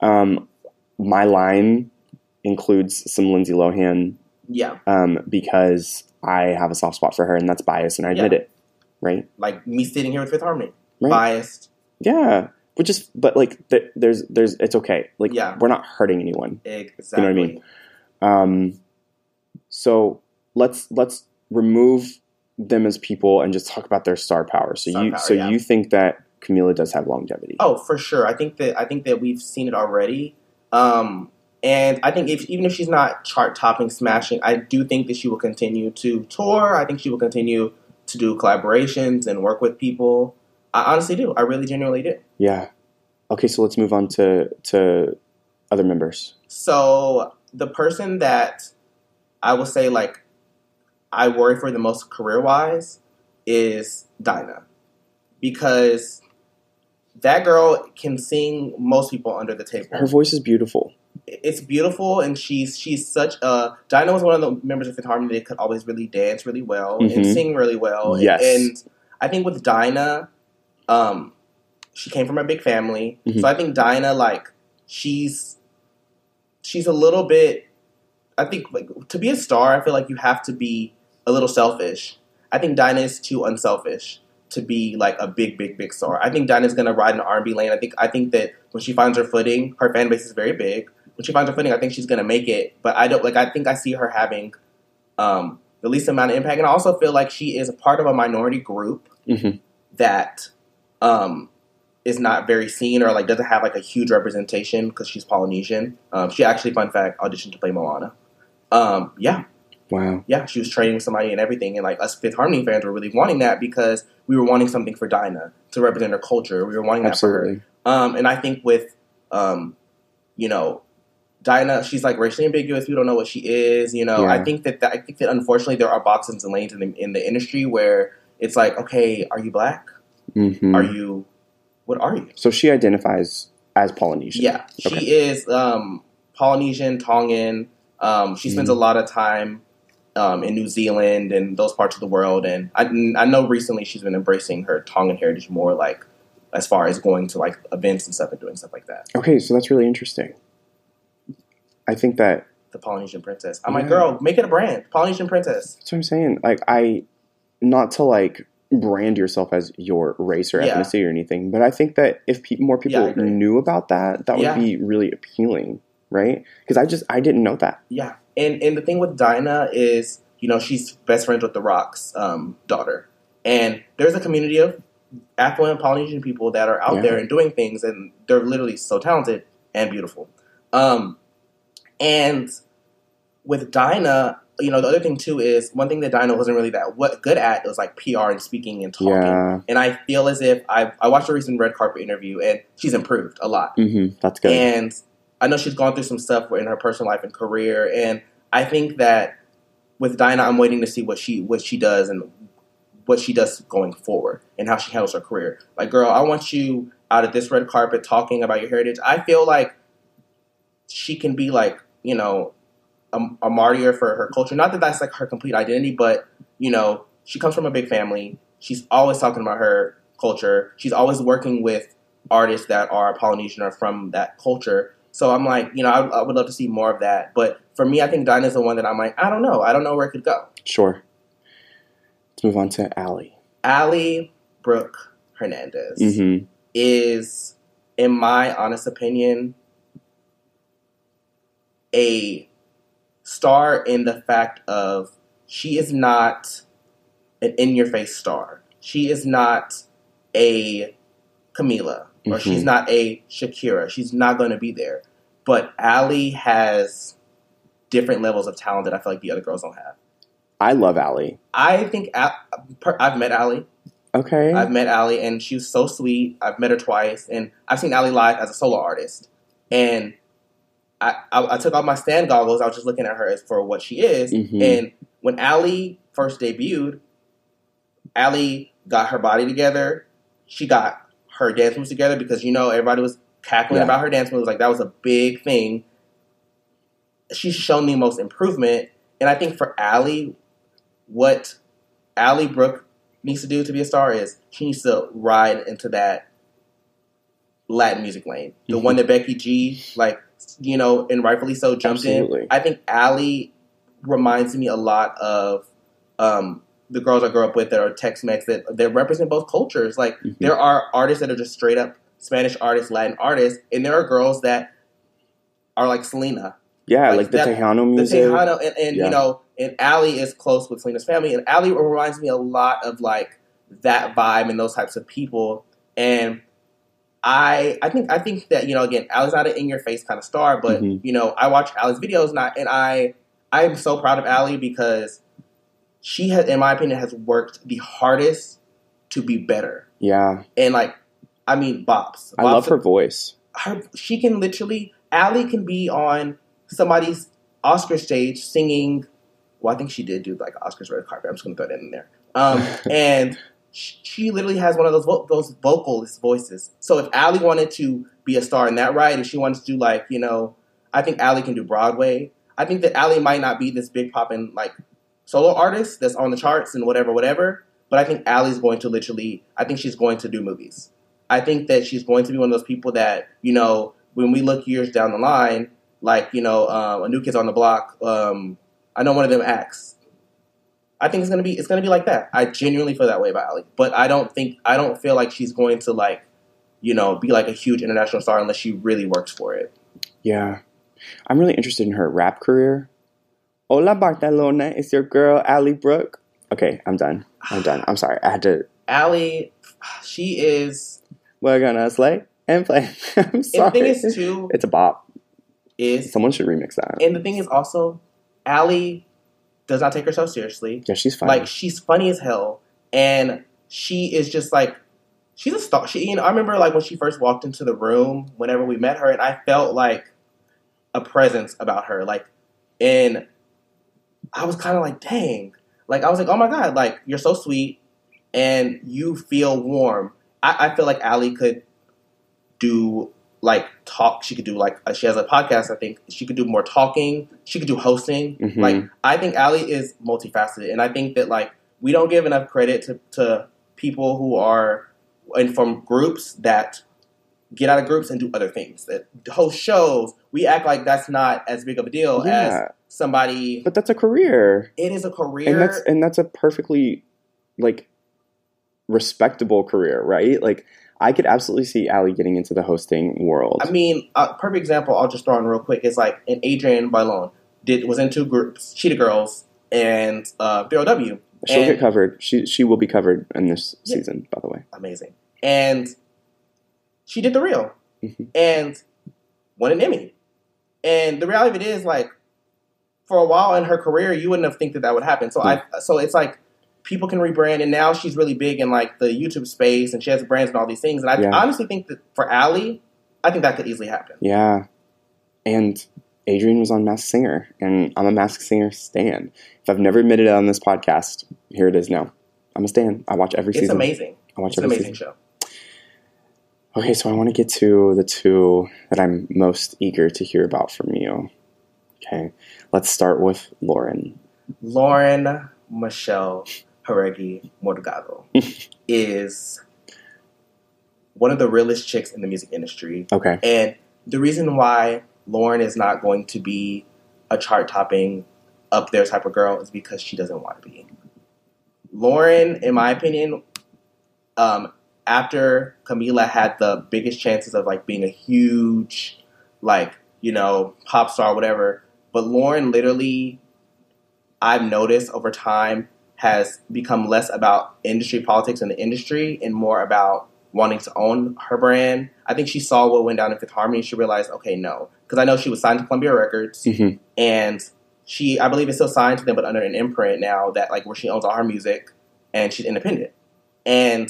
Um, my line includes some Lindsay Lohan Yeah. um, because I have a soft spot for her, and that's biased, and I admit Yeah. it, right? Like me sitting here with Fifth Harmony. Right. Biased. Yeah, which is, but like, th- there's, there's, it's okay. Like, Yeah. we're not hurting anyone. Exactly. You know what I mean? Um, so let's let's remove them as people and just talk about their star power. So Star you power, so yeah. you think that Camila does have longevity? Oh, for sure. I think that I think that we've seen it already. Um, and I think if even if she's not chart topping, smashing, I do think that she will continue to tour. I think she will continue to do collaborations and work with people. I honestly do. I really genuinely do. Yeah. Okay, so let's move on to to other members. So the person that I will say like I worry for the most career wise is Dinah. Because that girl can sing most people under the table. Her voice is beautiful. It's beautiful and she's she's such a Dinah was one of the members of Fifth Harmony that could always really dance really well and Mhm. sing really well. Yes. And I think with Dinah, um, she came from a big family. Mhm. So I think Dinah, like, she's she's a little bit I think like to be a star, I feel like you have to be a little selfish. I think Dinah is too unselfish to be like a big, big, big star. I think Dinah's gonna ride an R and B lane. I think I think that when she finds her footing, her fan base is very big. When she finds her footing, I think she's gonna make it. But I don't like. I think I see her having um, the least amount of impact, and I also feel like she is a part of a minority group Mhm. that um, is not very seen or like doesn't have like a huge representation because she's Polynesian. Um, she actually, fun fact, auditioned to play Moana. Um, yeah, Wow. yeah, she was training with somebody and everything. And like us Fifth Harmony fans were really wanting that because we were wanting something for Dinah to represent her culture. We were wanting that for her. Um, and I think with, um, you know, Dinah, she's like racially ambiguous. We don't know what she is. You know, Yeah. I think that, that I think that unfortunately there are boxes and lanes in the, in the industry where it's like, okay, are you black? hmm Are you? What are you? So she identifies as Polynesian. Yeah, she is um, Polynesian, Tongan. Um, she spends Mhm. a lot of time um, in New Zealand and those parts of the world. And I, I know recently she's been embracing her Tongan heritage more, like as far as going to like events and stuff and doing stuff like that. Okay, so that's really interesting. I think that The Polynesian princess. I'm like, girl, make it a brand. Polynesian princess. that's what I'm saying. Like I, not to like brand yourself as your race or Yeah. ethnicity or anything, but I think that if pe- more people agree. knew about that, that would Yeah. be really appealing, right? Because I just I didn't know that. Yeah, and and the thing with Dinah is, you know, she's best friends with The Rock's um, daughter, and there's a community of affluent Polynesian people that are out Yeah. there and doing things, and they're literally so talented and beautiful. Um, and with Dinah, you know, the other thing too is one thing that Dinah wasn't really that what good at was like PR and speaking and talking. Yeah. And I feel as if I I watched a recent red carpet interview and she's improved a lot. hmm That's good. And I know she's gone through some stuff in her personal life and career. And I think that with Dinah, I'm waiting to see what she what she does and what she does going forward and how she handles her career. Like, girl, I want you out of this red carpet talking about your heritage. I feel like she can be like, you know, a, a martyr for her culture. Not that that's like her complete identity, but you know, she comes from a big family. She's always talking about her culture. She's always working with artists that are Polynesian or from that culture. So I'm like, you know, I, I would love to see more of that. But for me, I think Dinah's the one that I'm like, I don't know. I don't know where it could go. sure. Let's move on to Ally. Ally Brooke Hernandez hmm is, in my honest opinion, a star in the fact of she is not an in your face star. She is not a Camila or Mhm. she's not a Shakira. She's not going to be there. But Ally has different levels of talent that I feel like the other girls don't have. I love Ally. I think Al- I've met Ally. Okay. I've met Ally, and she's so sweet. I've met her twice, and I've seen Ally live as a solo artist. And I, I, I took off my stand goggles. I was just looking at her as for what she is. Mhm. And when Ally first debuted, Ally got her body together. She got her dance moves together because you know everybody was cackling Yeah. about her dance moves. Like that was a big thing. She's shown the most improvement, and I think for Ally, what Ally Brooke needs to do to be a star is she needs to ride into that Latin music lane, the Mhm. one that Becky G, like you know, and rightfully so, jumped Absolutely. in. I think Ally reminds me a lot of um, the girls I grew up with that are Tex-Mex that that represent both cultures. Like Mhm. there are artists that are just straight up Spanish artists, Latin artists, and there are girls that are like Selena, yeah, like like, the that- Tejano the music. Tejano, and, and Yeah. you know, and Ally is close with Selena's family, and Ally reminds me a lot of like that vibe and those types of people. And I, I think, I think that you know, again, Ally's not an in your face kind of star, but Mhm. you know, I watch Ally's videos, and I, and I, I am so proud of Ally because she has, in my opinion, has worked the hardest to be better. Yeah, And like, I mean, Bops I love her voice. her she can literally Ally can be on somebody's Oscar stage singing. Well, I think she did do like Oscars red carpet. I'm just gonna throw that in there. Um, and she literally has one of those vo- those vocalist voices. So if Ally wanted to be a star in that right, if she wants to do like you know, I think Ally can do Broadway. I think that Ally might not be this big poppin' like solo artist that's on the charts and whatever, whatever. But I think Ally's going to literally. I think she's going to do movies. I think that she's going to be one of those people that you know when we look years down the line, like you know, um, a new kid's on the block. Um, I know one of them acts. I think it's gonna be it's gonna be like that. I genuinely feel that way about Ally, but I don't think I don't feel like she's going to like you know be like a huge international star unless she really works for it. Yeah, I'm really interested in her rap career. Hola Barcelona, it's your girl Ally Brooke. Okay, I'm done. I'm done. I'm sorry. I had to. Ally, she is. We're gonna slay and play. I'm And the sorry. thing is too it's a bop. is Someone should remix that. and the thing is also, Ally does not take herself seriously. yeah, she's fine. Like she's funny as hell, and she is just like she's a star. She, you know, I remember like when she first walked into the room, whenever we met her, and I felt like a presence about her. Like, and I was kind of like, dang, like I was like, oh my god, like you're so sweet, and you feel warm. I, I feel like Ally could do like talk. She could do like uh, she has a podcast. I think she could do more talking. She could do hosting. Mhm. Like I think Ally is multifaceted, and I think that like we don't give enough credit to, to people who are and from groups that get out of groups and do other things that host shows. We act like that's not as big of a deal as somebody. but that's a career, It is a career. and that's and that's a perfectly like respectable career, right? Like I could absolutely see Ally getting into the hosting world. I mean, a perfect example I'll just throw in real quick is like an Adrienne Bailon did was in two groups, Cheetah Girls and uh, BOW. She'll and- get covered. She she will be covered in this Yeah. season, by the way. amazing. And she did the real Mhm. and won an Emmy. And the reality of it is, like, for a while in her career, you wouldn't have think that that would happen. So I, so it's like people can rebrand, and now she's really big in like the YouTube space, and she has brands and all these things. And I Yeah. honestly think that for Ally, I think that could easily happen. Yeah. And Adrienne was on Masked Singer, and I'm a Masked Singer stan. If I've never admitted it on this podcast, here it is now. I'm a stan. I watch every It's season. amazing. I watch It's an every amazing season. show. Okay, so I want to get to the two that I'm most eager to hear about from you. Okay, let's start with Lauren. Lauren Michelle Jauregui Morgado is one of the realest chicks in the music industry. Okay, And the reason why Lauren is not going to be a chart topping up there type of girl is because she doesn't want to be. Lauren, in my opinion, um, after Camila had the biggest chances of like being a huge, like, you know, pop star, whatever, but Lauren literally, I've noticed over time, has become less about industry politics in the industry and more about wanting to own her brand. I think she saw what went down in Fifth Harmony. She realized, okay, no, because I know she was signed to Columbia Records, Mhm. and she, I believe, is still signed to them, but under an imprint now that like where she owns all her music and she's independent. And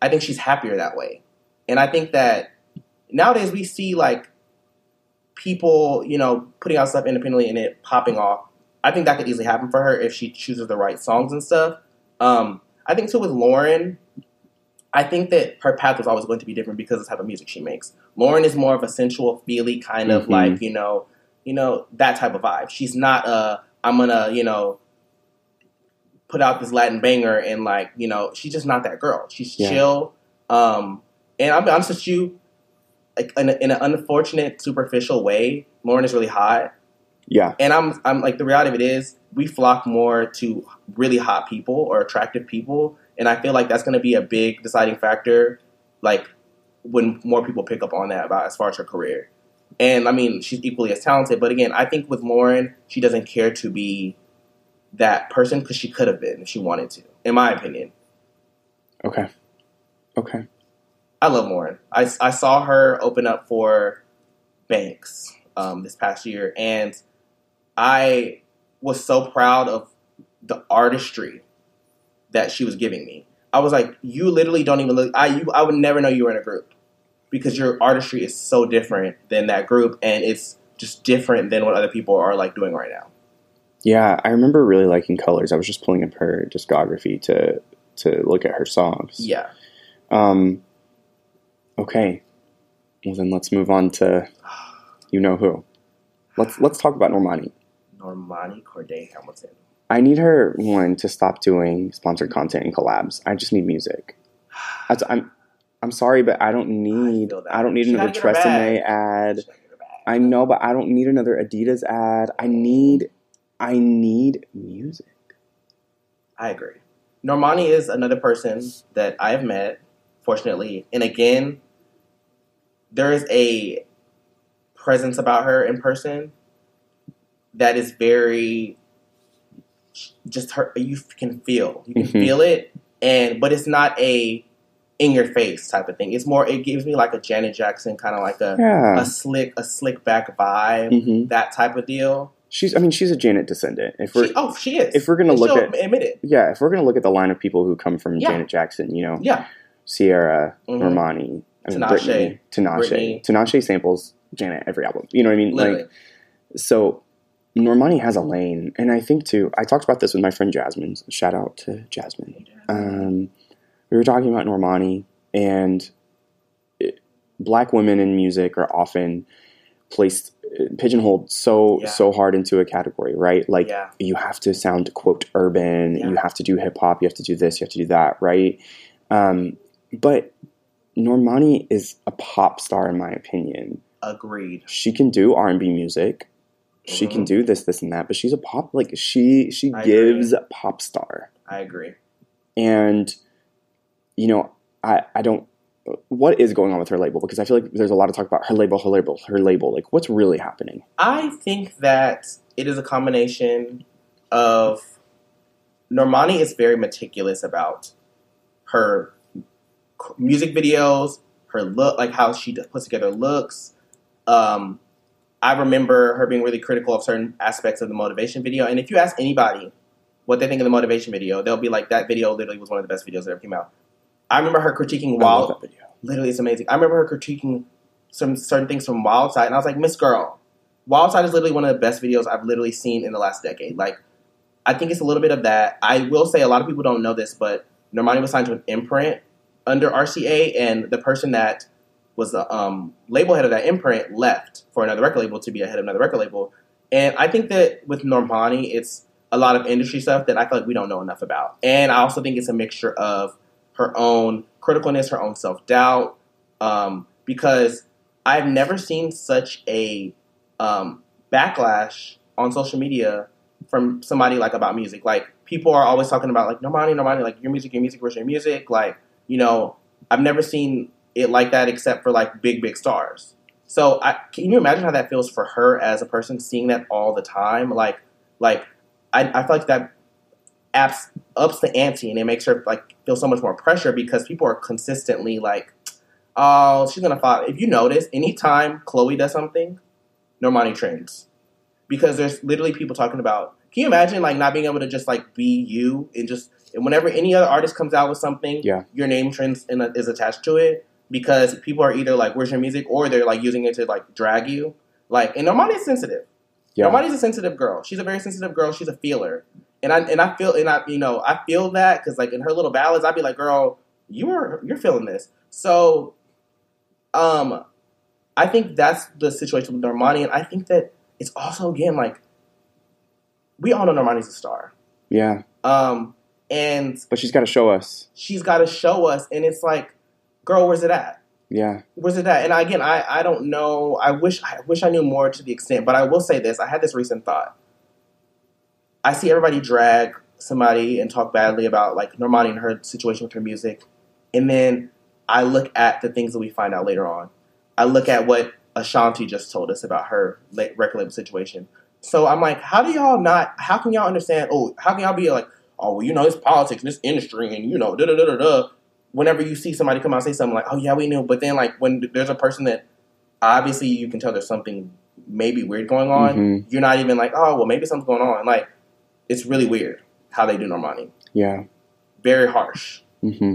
I think she's happier that way. And I think that nowadays we see like people, you know, putting out stuff independently and it popping off. I think that could easily happen for her if she chooses the right songs and stuff. Um, I think too with Lauren, I think that her path was always going to be different because of the type of music she makes. Lauren is more of a sensual, feely kind of Mhm. like you know, you know that type of vibe. She's not a I'm gonna you know put out this Latin banger and like you know she's just not that girl. She's Yeah. chill. Um, and I'll be honest with you, like in, a, in an unfortunate, superficial way, Lauren is really hot. Yeah, And I'm I'm like the reality of it is we flock more to really hot people or attractive people, and I feel like that's going to be a big deciding factor. Like when more people pick up on that about as far as her career. And I mean, she's equally as talented, but again, I think with Lauren, she doesn't care to be that person because she could have been if she wanted to, in my opinion. okay, okay, I love Lauren. I, I saw her open up for Banks um, this past year, and I was so proud of the artistry that she was giving me. I was like, you literally don't even look. I you I would never know you were in a group because your artistry is so different than that group, and it's just different than what other people are like doing right now. yeah. I remember really liking Colors. I was just pulling up her discography to to look at her songs. Yeah, Um. Okay. Well, then let's move on to you know who. Let's let's talk about Normani. Normani Kordei Hamilton. I need her one to stop doing sponsored content and collabs. I just need music. That's, I'm I'm sorry, but I don't need that. I, don't need another gotta get her Tresemme ad. She gotta get her back. I know, but I don't need another Adidas ad. I need I need music. I agree. Normani is another person that I have met, fortunately. And again, there is a presence about her in person that is very just her you can feel. You can Mhm. feel it and but it's not a in your face type of thing. It's more it gives me like a Janet Jackson kind of like a Yeah. a slick a slick back vibe, hmm that type of deal. She's I mean she's a Janet descendant. If we're She, oh, she is. if we're gonna And look at admit it. yeah, if we're gonna look at the line of people who come from Yeah. Janet Jackson, you know, Yeah. Ciara, Mhm. Normani, I mean, Tinashe. Britney, Tinashe. Tinashe samples Janet every album. You know what I mean? Literally. Like so Normani has a lane, and I think too. I talked about this with my friend Jasmine. Shout out to Jasmine. Um, we were talking about Normani, and it, black women in music are often placed pigeonholed so Yeah. so hard into a category, right? Like yeah. you have to sound quote urban, Yeah. you have to do hip hop, you have to do this, you have to do that, right? Um, but Normani is a pop star in my opinion. Agreed. She can do R and B music. She can Mhm. do this, this, and that, but she's a pop like she she I gives pop star, I agree. and you know I I don't. What is going on with her label? Because I feel like there's a lot of talk about her label, her label, her label. Like, what's really happening? I think that it is a combination of Normani is very meticulous about her music videos, her look, like how she puts together looks. Um, I remember her being really critical of certain aspects of the motivation video. And if you ask anybody what they think of the motivation video, they'll be like, "That video literally was one of the best videos that ever came out." I remember her critiquing Wild. that video. Literally, it's amazing. I remember her critiquing some certain things from Wild Side, and I was like, "Miss Girl, Wild Side is literally one of the best videos I've literally seen in the last decade." Like, I think it's a little bit of that. I will say a lot of people don't know this, but Normani was signed to an imprint under RCA, and the person that was the um, label head of that imprint left for another record label to be a head of another record label. And I think that with Normani, it's a lot of industry stuff that I feel like we don't know enough about. And I also think it's a mixture of her own criticalness, her own self doubt, um, because I've never seen such a um, backlash on social media from somebody like about music. Like people are always talking about like Normani, Normani, like your music, your music, where's your music? Like you know, I've never seen it like that except for like big, big stars. So I, can you imagine how that feels for her as a person seeing that all the time? Like, like I, I feel like that apps ups the ante and it makes her like feel so much more pressure because people are consistently like, oh, she's gonna fall. If you notice, anytime Chloe does something, Normani trends because there's literally people talking about. Can you imagine like not being able to just like be you and just and whenever any other artist comes out with something, Yeah. your name trends and is attached to it because people are either like, "Where's your music?" or they're like using it to like drag you. Like, and Normani's sensitive. Yeah. Normani's a sensitive girl. She's a very sensitive girl. She's a feeler, and I and I feel and I you know I feel that because like in her little ballads, I'd be like, "Girl, you are you're feeling this." So, um, I think that's the situation with Normani, and I think that it's also again like we all know Normani's a star, Yeah. um, and But she's got to show us. she's got to show us, and it's like, girl, where's it at? Yeah. Where's it at? And again, I, I don't know. I wish I wish I knew more to the extent, but I will say this: I had this recent thought. I see everybody drag somebody and talk badly about like Normani and her situation with her music, and then I look at the things that we find out later on. I look at what Ashanti just told us about her record label situation. So I'm like, how do y'all not? How can y'all understand? Oh, how can y'all be like, oh, well, you know, it's politics and this industry, and you know, da da da da da. Whenever you see somebody come out and say something like, oh yeah, we knew, but then like when there's a person that obviously you can tell there's something maybe weird going on, Mhm. you're not even like, oh well, maybe something's going on. Like it's really weird how they do Normani. Yeah. Very harsh. hmm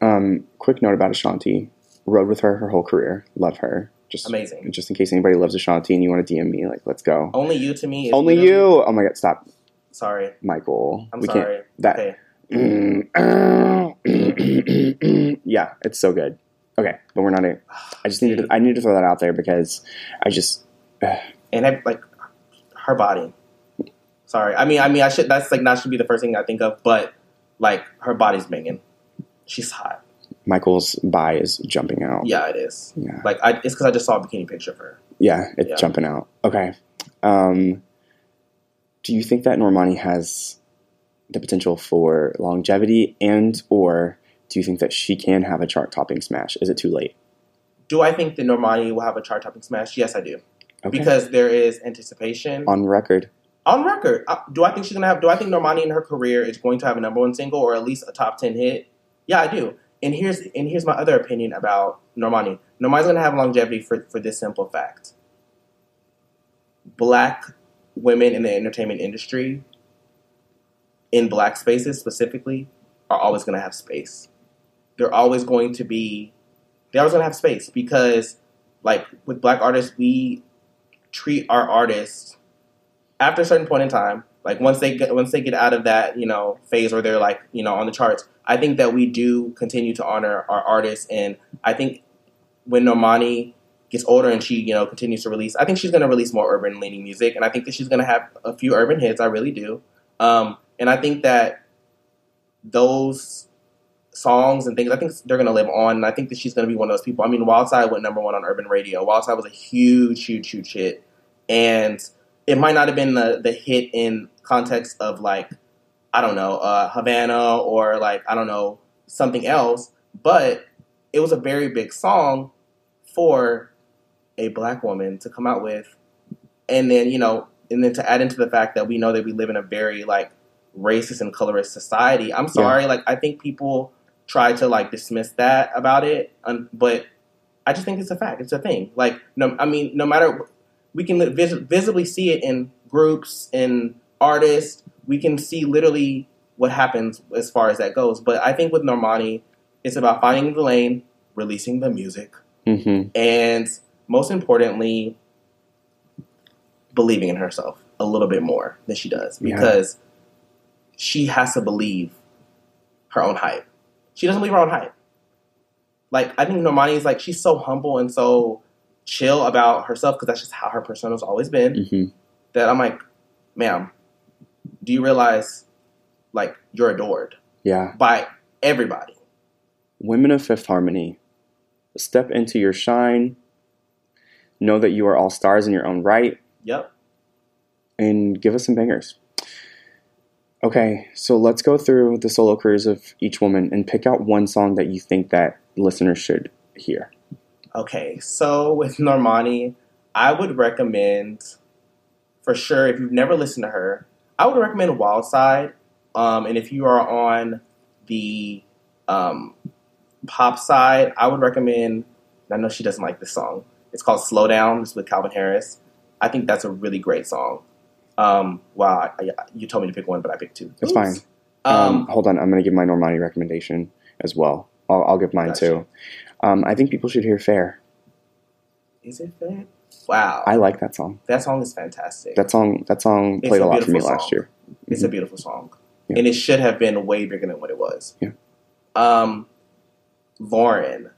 Um, quick note about Ashanti. Rode with her her whole career. Love her. Just Amazing. Just in case anybody loves Ashanti and you want to DM me, like, let's go. Only you to me. Is Only you. Oh my god, stop, Sorry. Mykel. I'm we sorry. can't. That. Okay. Mm. yeah, it's so good. Okay, but we're not. A, I just needed. I need to throw that out there because I just. and I, like her body. Sorry, I mean, I mean, I should. That's like not should be the first thing I think of, but like her body's banging. She's hot. Mykel's buy is jumping out. Yeah, it is. Yeah. Like I, it's because I just saw a bikini picture of her. Yeah, it's Yeah. jumping out. Okay. Um, do you think that Normani has the potential for longevity, and or do you think that she can have a chart-topping smash? Is it too late? Do I think that Normani will have a chart-topping smash? Yes, I do. Okay. Because there is anticipation on record, on record. Uh, do I think she's gonna have? Do I think Normani in her career is going to have a number one single or at least a top ten hit? Yeah, I do. And here's and here's my other opinion about Normani. Normani's gonna have longevity for for this simple fact: black women in the entertainment industry, in black spaces specifically, are always gonna have space. They're always going to be. They're always gonna have space because, like with black artists, we treat our artists after a certain point in time, like once they get once they get out of that you know phase where they're like you know on the charts, I think that we do continue to honor our artists, and I think when Normani gets older and she you know continues to release, I think she's going to release more urban leaning music, and I think that she's going to have a few urban hits. I really do, um, and I think that those songs and things, I think they're going to live on, and I think that she's going to be one of those people. I mean, Wild Side went number one on urban radio. Wild Side was a huge, huge, huge hit, and it might not have been the the hit in context of like I don't know uh, Havana or like I don't know something else, but it was a very big song for a black woman to come out with, and then you know, and then to add into the fact that we know that we live in a very like racist and colorist society. I'm sorry, like I think people try to like dismiss that about it, um, but I just think it's a fact. It's a thing. Like, no, I mean, no matter we can vis- visibly see it in groups, in artists. We can see literally what happens as far as that goes. But I think with Normani, it's about finding the lane, releasing the music, hmm and most importantly, believing in herself a little bit more than she does Yeah. because she has to believe her own hype. She doesn't believe her own hype. Like I think Normani is like she's so humble and so chill about herself because that's just how her persona's always been. hmm That I'm like, ma'am, do you realize like you're adored Yeah. by everybody? Women of Fifth Harmony, step into your shine. Know that you are all stars in your own right, Yep. and give us some bangers. Okay, so let's go through the solo careers of each woman and pick out one song that you think that listeners should hear. Okay, so with Normani, I would recommend, for sure, if you've never listened to her, I would recommend Wild Side. Um, and if you are on the um, pop side, I would recommend. I know she doesn't like this song. It's called "Slow Down." It's with Calvin Harris. I think that's a really great song. Um, wow, I, I- you told me to pick one, but I picked two. That's Oops. fine. Um, Um, hold on, I'm going to give my Normani recommendation as well. I'll, I'll give mine Gotcha. too. Um, I think people should hear Fair. is it fair? Wow, I like that song. that song is fantastic. That song that song played a a lot for me beautiful last song. year. It's a beautiful song, Yeah. and it should have been way bigger than what it was. Yeah. Um, Lauren,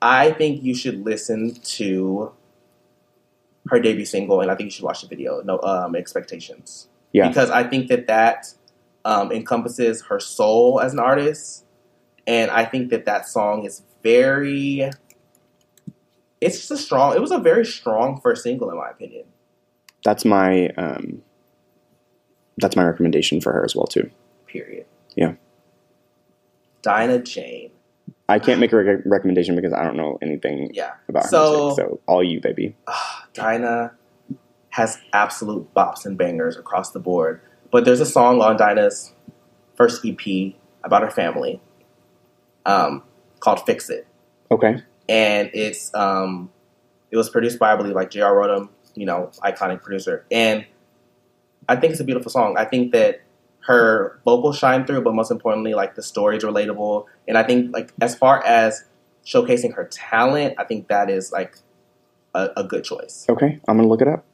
I think you should listen to her debut single, and I think you should watch the video. No, um, expectations. Yeah. Because I think that that um, encompasses her soul as an artist, and I think that that song is very. It's just a strong. It was a very strong first single, in my opinion. That's my um, that's my recommendation for her as well too. Period. Yeah. Dinah Jane. I can't make a rec- recommendation because I don't know anything Yeah. about her So- music. So all you, baby. Ah, Dinah has absolute bops and bangers across the board. But there's a song on Dinah's first EP about her family um, called Fix It. Okay. And it's um, it was produced by I believe like J.R. Rotem, you know, iconic producer. And I think it's a beautiful song. I think that her vocals shine through, but most importantly, like the story's relatable. And I think like as far as showcasing her talent, I think that is like a, a good choice. Okay. I'm gonna look it up.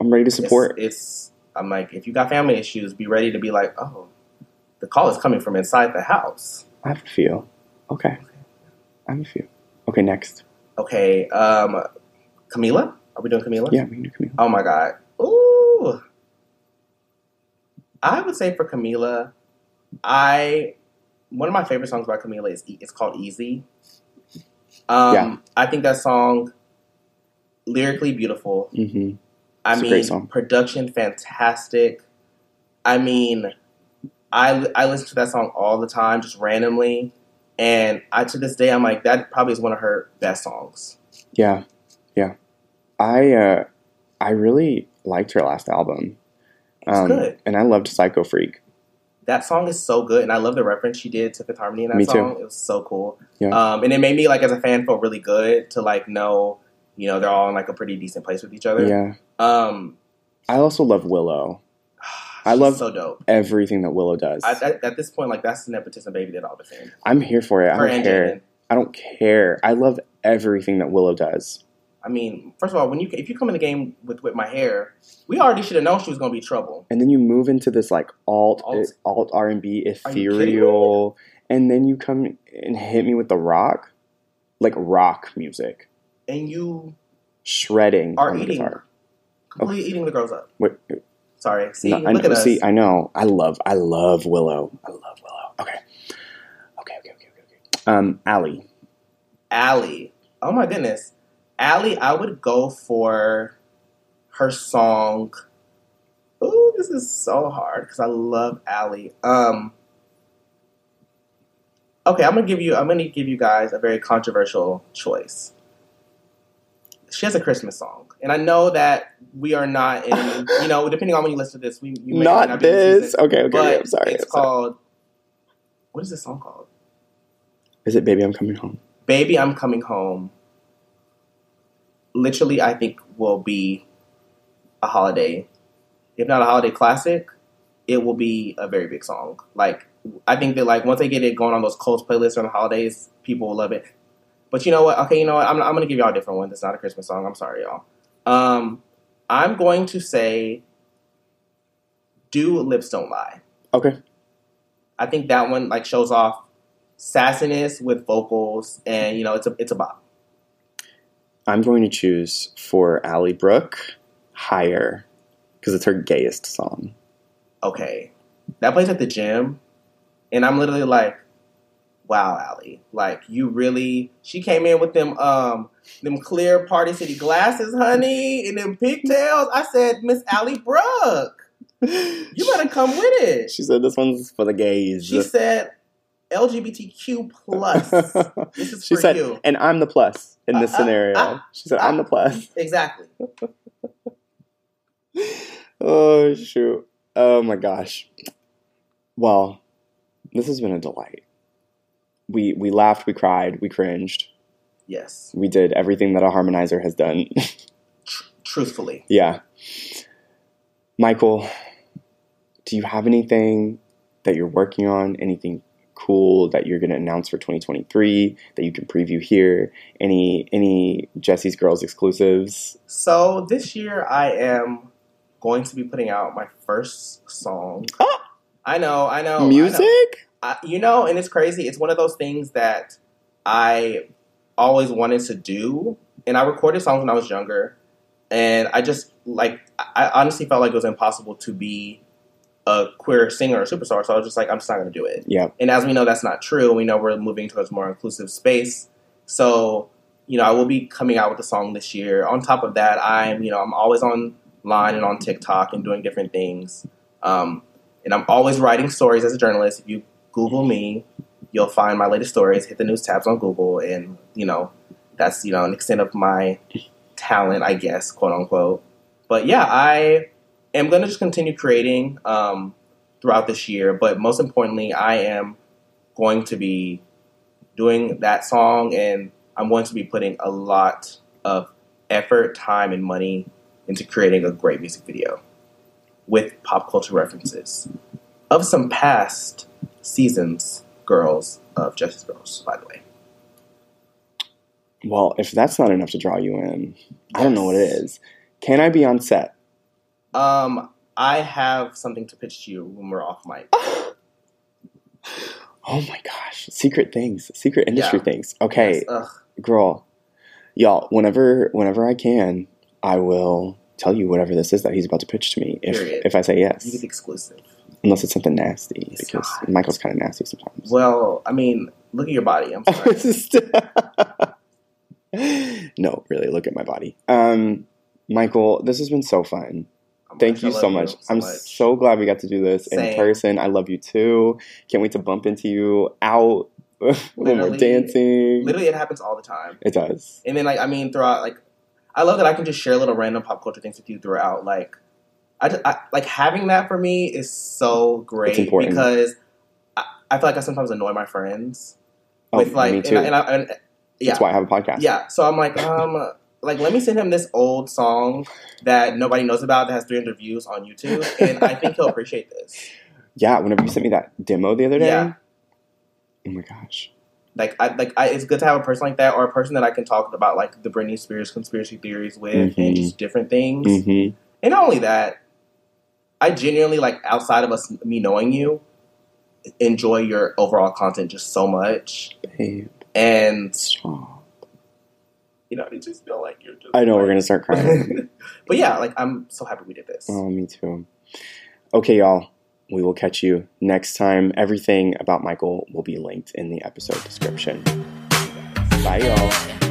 I'm ready to support. It's, it's I'm like, if you got family issues, be ready to be like, oh, the call is coming from inside the house. I have a feel. Okay. I have a feel. Okay, next. Okay, um, Camila, are we doing Camila? Yeah, we can do Camila. Oh my god. Ooh. I would say for Camila, I one of my favorite songs by Camila is it's called Easy. Um, Yeah. I think that song lyrically beautiful. Mm-hmm. I It's a mean, great song. production fantastic. I mean, I I listen to that song all the time, just randomly, and I to this day I'm like that probably is one of her best songs. Yeah, yeah. I uh, I really liked her last album. It's Um, good. and I loved Psycho Freak. That song is so good, and I love the reference she did to Fifth Harmony in that Me too. song. It was so cool. Yeah. Um, and it made me like as a fan feel really good to like know, you know, they're all in like a pretty decent place with each other. Yeah. Um, I also love Willow. I love- so dope. Everything that Willow does. I, I, at this point, like that's the nepotism baby that all the same. I'm here for it. I Her don't care. Jaden. I don't care. I love everything that Willow does. I mean, first of all, when you if you come in the game with with my hair, we already should have known she was going to be trouble. And then you move into this like alt Alt. R and B Are you kidding me? ethereal, and then you come and hit me with the rock, like rock music, And you shredding are eating, guitar. completely eating the girls up. Wait, Sorry, see, no, I look know, at us. see, I know. I love, I love Willow. I love Willow. Okay, okay, okay, okay, okay. okay. Um, Ally. Ally. Oh my goodness. Ally, I would go for her song. Ooh, this is so hard because I love Ally. Um Okay, I'm gonna give you I'm gonna give you guys a very controversial choice. She has a Christmas song. And I know that we are not in you know, depending on when you listen to this, we you may Not not be in the this. season, Okay, okay. but I'm sorry. it's I'm sorry. called what is this song called? Is it "Baby I'm Coming Home"? Baby, I'm coming home. Literally I think will be a holiday, if not a holiday classic, it will be a very big song. Like I think that like once they get it going on those close playlists on the holidays, people will love it. But you know what? Okay, you know what? I'm, I'm gonna give y'all a different one. That's not a Christmas song. I'm sorry, y'all. Um, I'm going to say, "Do Lips Don't Lie." Okay. I think that one like shows off sassiness with vocals, and you know it's a it's a bop. I'm going to choose for Ally Brooke Higher because it's her gayest song. Okay, that plays at the gym, and I'm literally like, "Wow, Ally! Like you really?" She came in with them um them clear Party City glasses, honey, and them pigtails. I said, Miss Ally Brooke, you better come with it. She said this one's for the gays. She said LGBTQ plus. This is she for said, you. and I'm the plus in this Uh, uh, scenario. uh, she said, I'm the plus. Exactly. Oh, shoot. Oh, my gosh. Well, this has been a delight. We, we laughed, we cried, we cringed. Yes. We did everything that a harmonizer has done. Truthfully. yeah. Mykel, do you have anything that you're working on? Anything cool that you're going to announce for 2023 that you can preview here? Any any Jesse's Girls exclusives? So this year I am going to be putting out my first song. Ah! I know, I know. I know. Music? I, you know, and it's crazy. It's one of those things that I always wanted to do, and I recorded songs when I was younger, and I just like I honestly felt like it was impossible to be a queer singer or superstar. So I was just like, I'm just not going to do it. Yeah. And as we know, that's not true. We know we're moving towards more inclusive space. So, you know, I will be coming out with a song this year. On top of that, I'm, you know, I'm always online and on TikTok and doing different things. Um, and I'm always writing stories as a journalist. If you Google me, you'll find my latest stories. Hit the news tabs on Google, and you know, that's you know an extent of my talent, I guess, quote unquote. But yeah, I am going to just continue creating um, throughout this year. But most importantly, I am going to be doing that song, and I'm going to be putting a lot of effort, time, and money into creating a great music video with pop culture references of some past seasons girls of Jesse's Girls, by the way. Well, if that's not enough to draw you in, I don't know what it is. Can I be on set? Um, I have something to pitch to you when we're off mic. Oh my gosh, secret things, secret industry Yeah. things. Okay, Yes, girl, y'all. Whenever, whenever I can, I will tell you whatever this is that he's about to pitch to me. If Period. if I say You yes, get exclusive. unless it's something nasty, It's because not. Mykel's kind of nasty sometimes. Well, I mean, look at your body. I'm sorry. no, really, look at my body. Um, Mykel, this has been so fun. Thank you I love so much. I'm so glad we got to do this in person. I love you too. Can't wait to bump into you out when we're dancing. Literally, it happens all the time. It does. And then, like, I mean, throughout, like, I love that I can just share little random pop culture things with you throughout. Like, I, just, I like having that for me is so great It's important. because I, I feel like I sometimes annoy my friends Oh, with like, me too. And, I, and, I, and yeah, That's why I have a podcast. yeah. So I'm like, um, like let me send him this old song that nobody knows about that has 300 views on YouTube, and I think he'll appreciate this. Yeah, whenever you sent me that demo the other day. Yeah. Oh my gosh. Like, I like I, it's good to have a person like that or a person that I can talk about like the Britney Spears conspiracy theories with Mhm. and just different things. hmm And not only that, I genuinely like outside of us me knowing you, enjoy your overall content just so much, Babe, and stop. You know, it just feel like you're just. I know we're gonna start crying. but yeah, like I'm so happy we did this. oh, me too. Okay, y'all. We will catch you next time. Everything about Mykel will be linked in the episode description. Bye, y'all.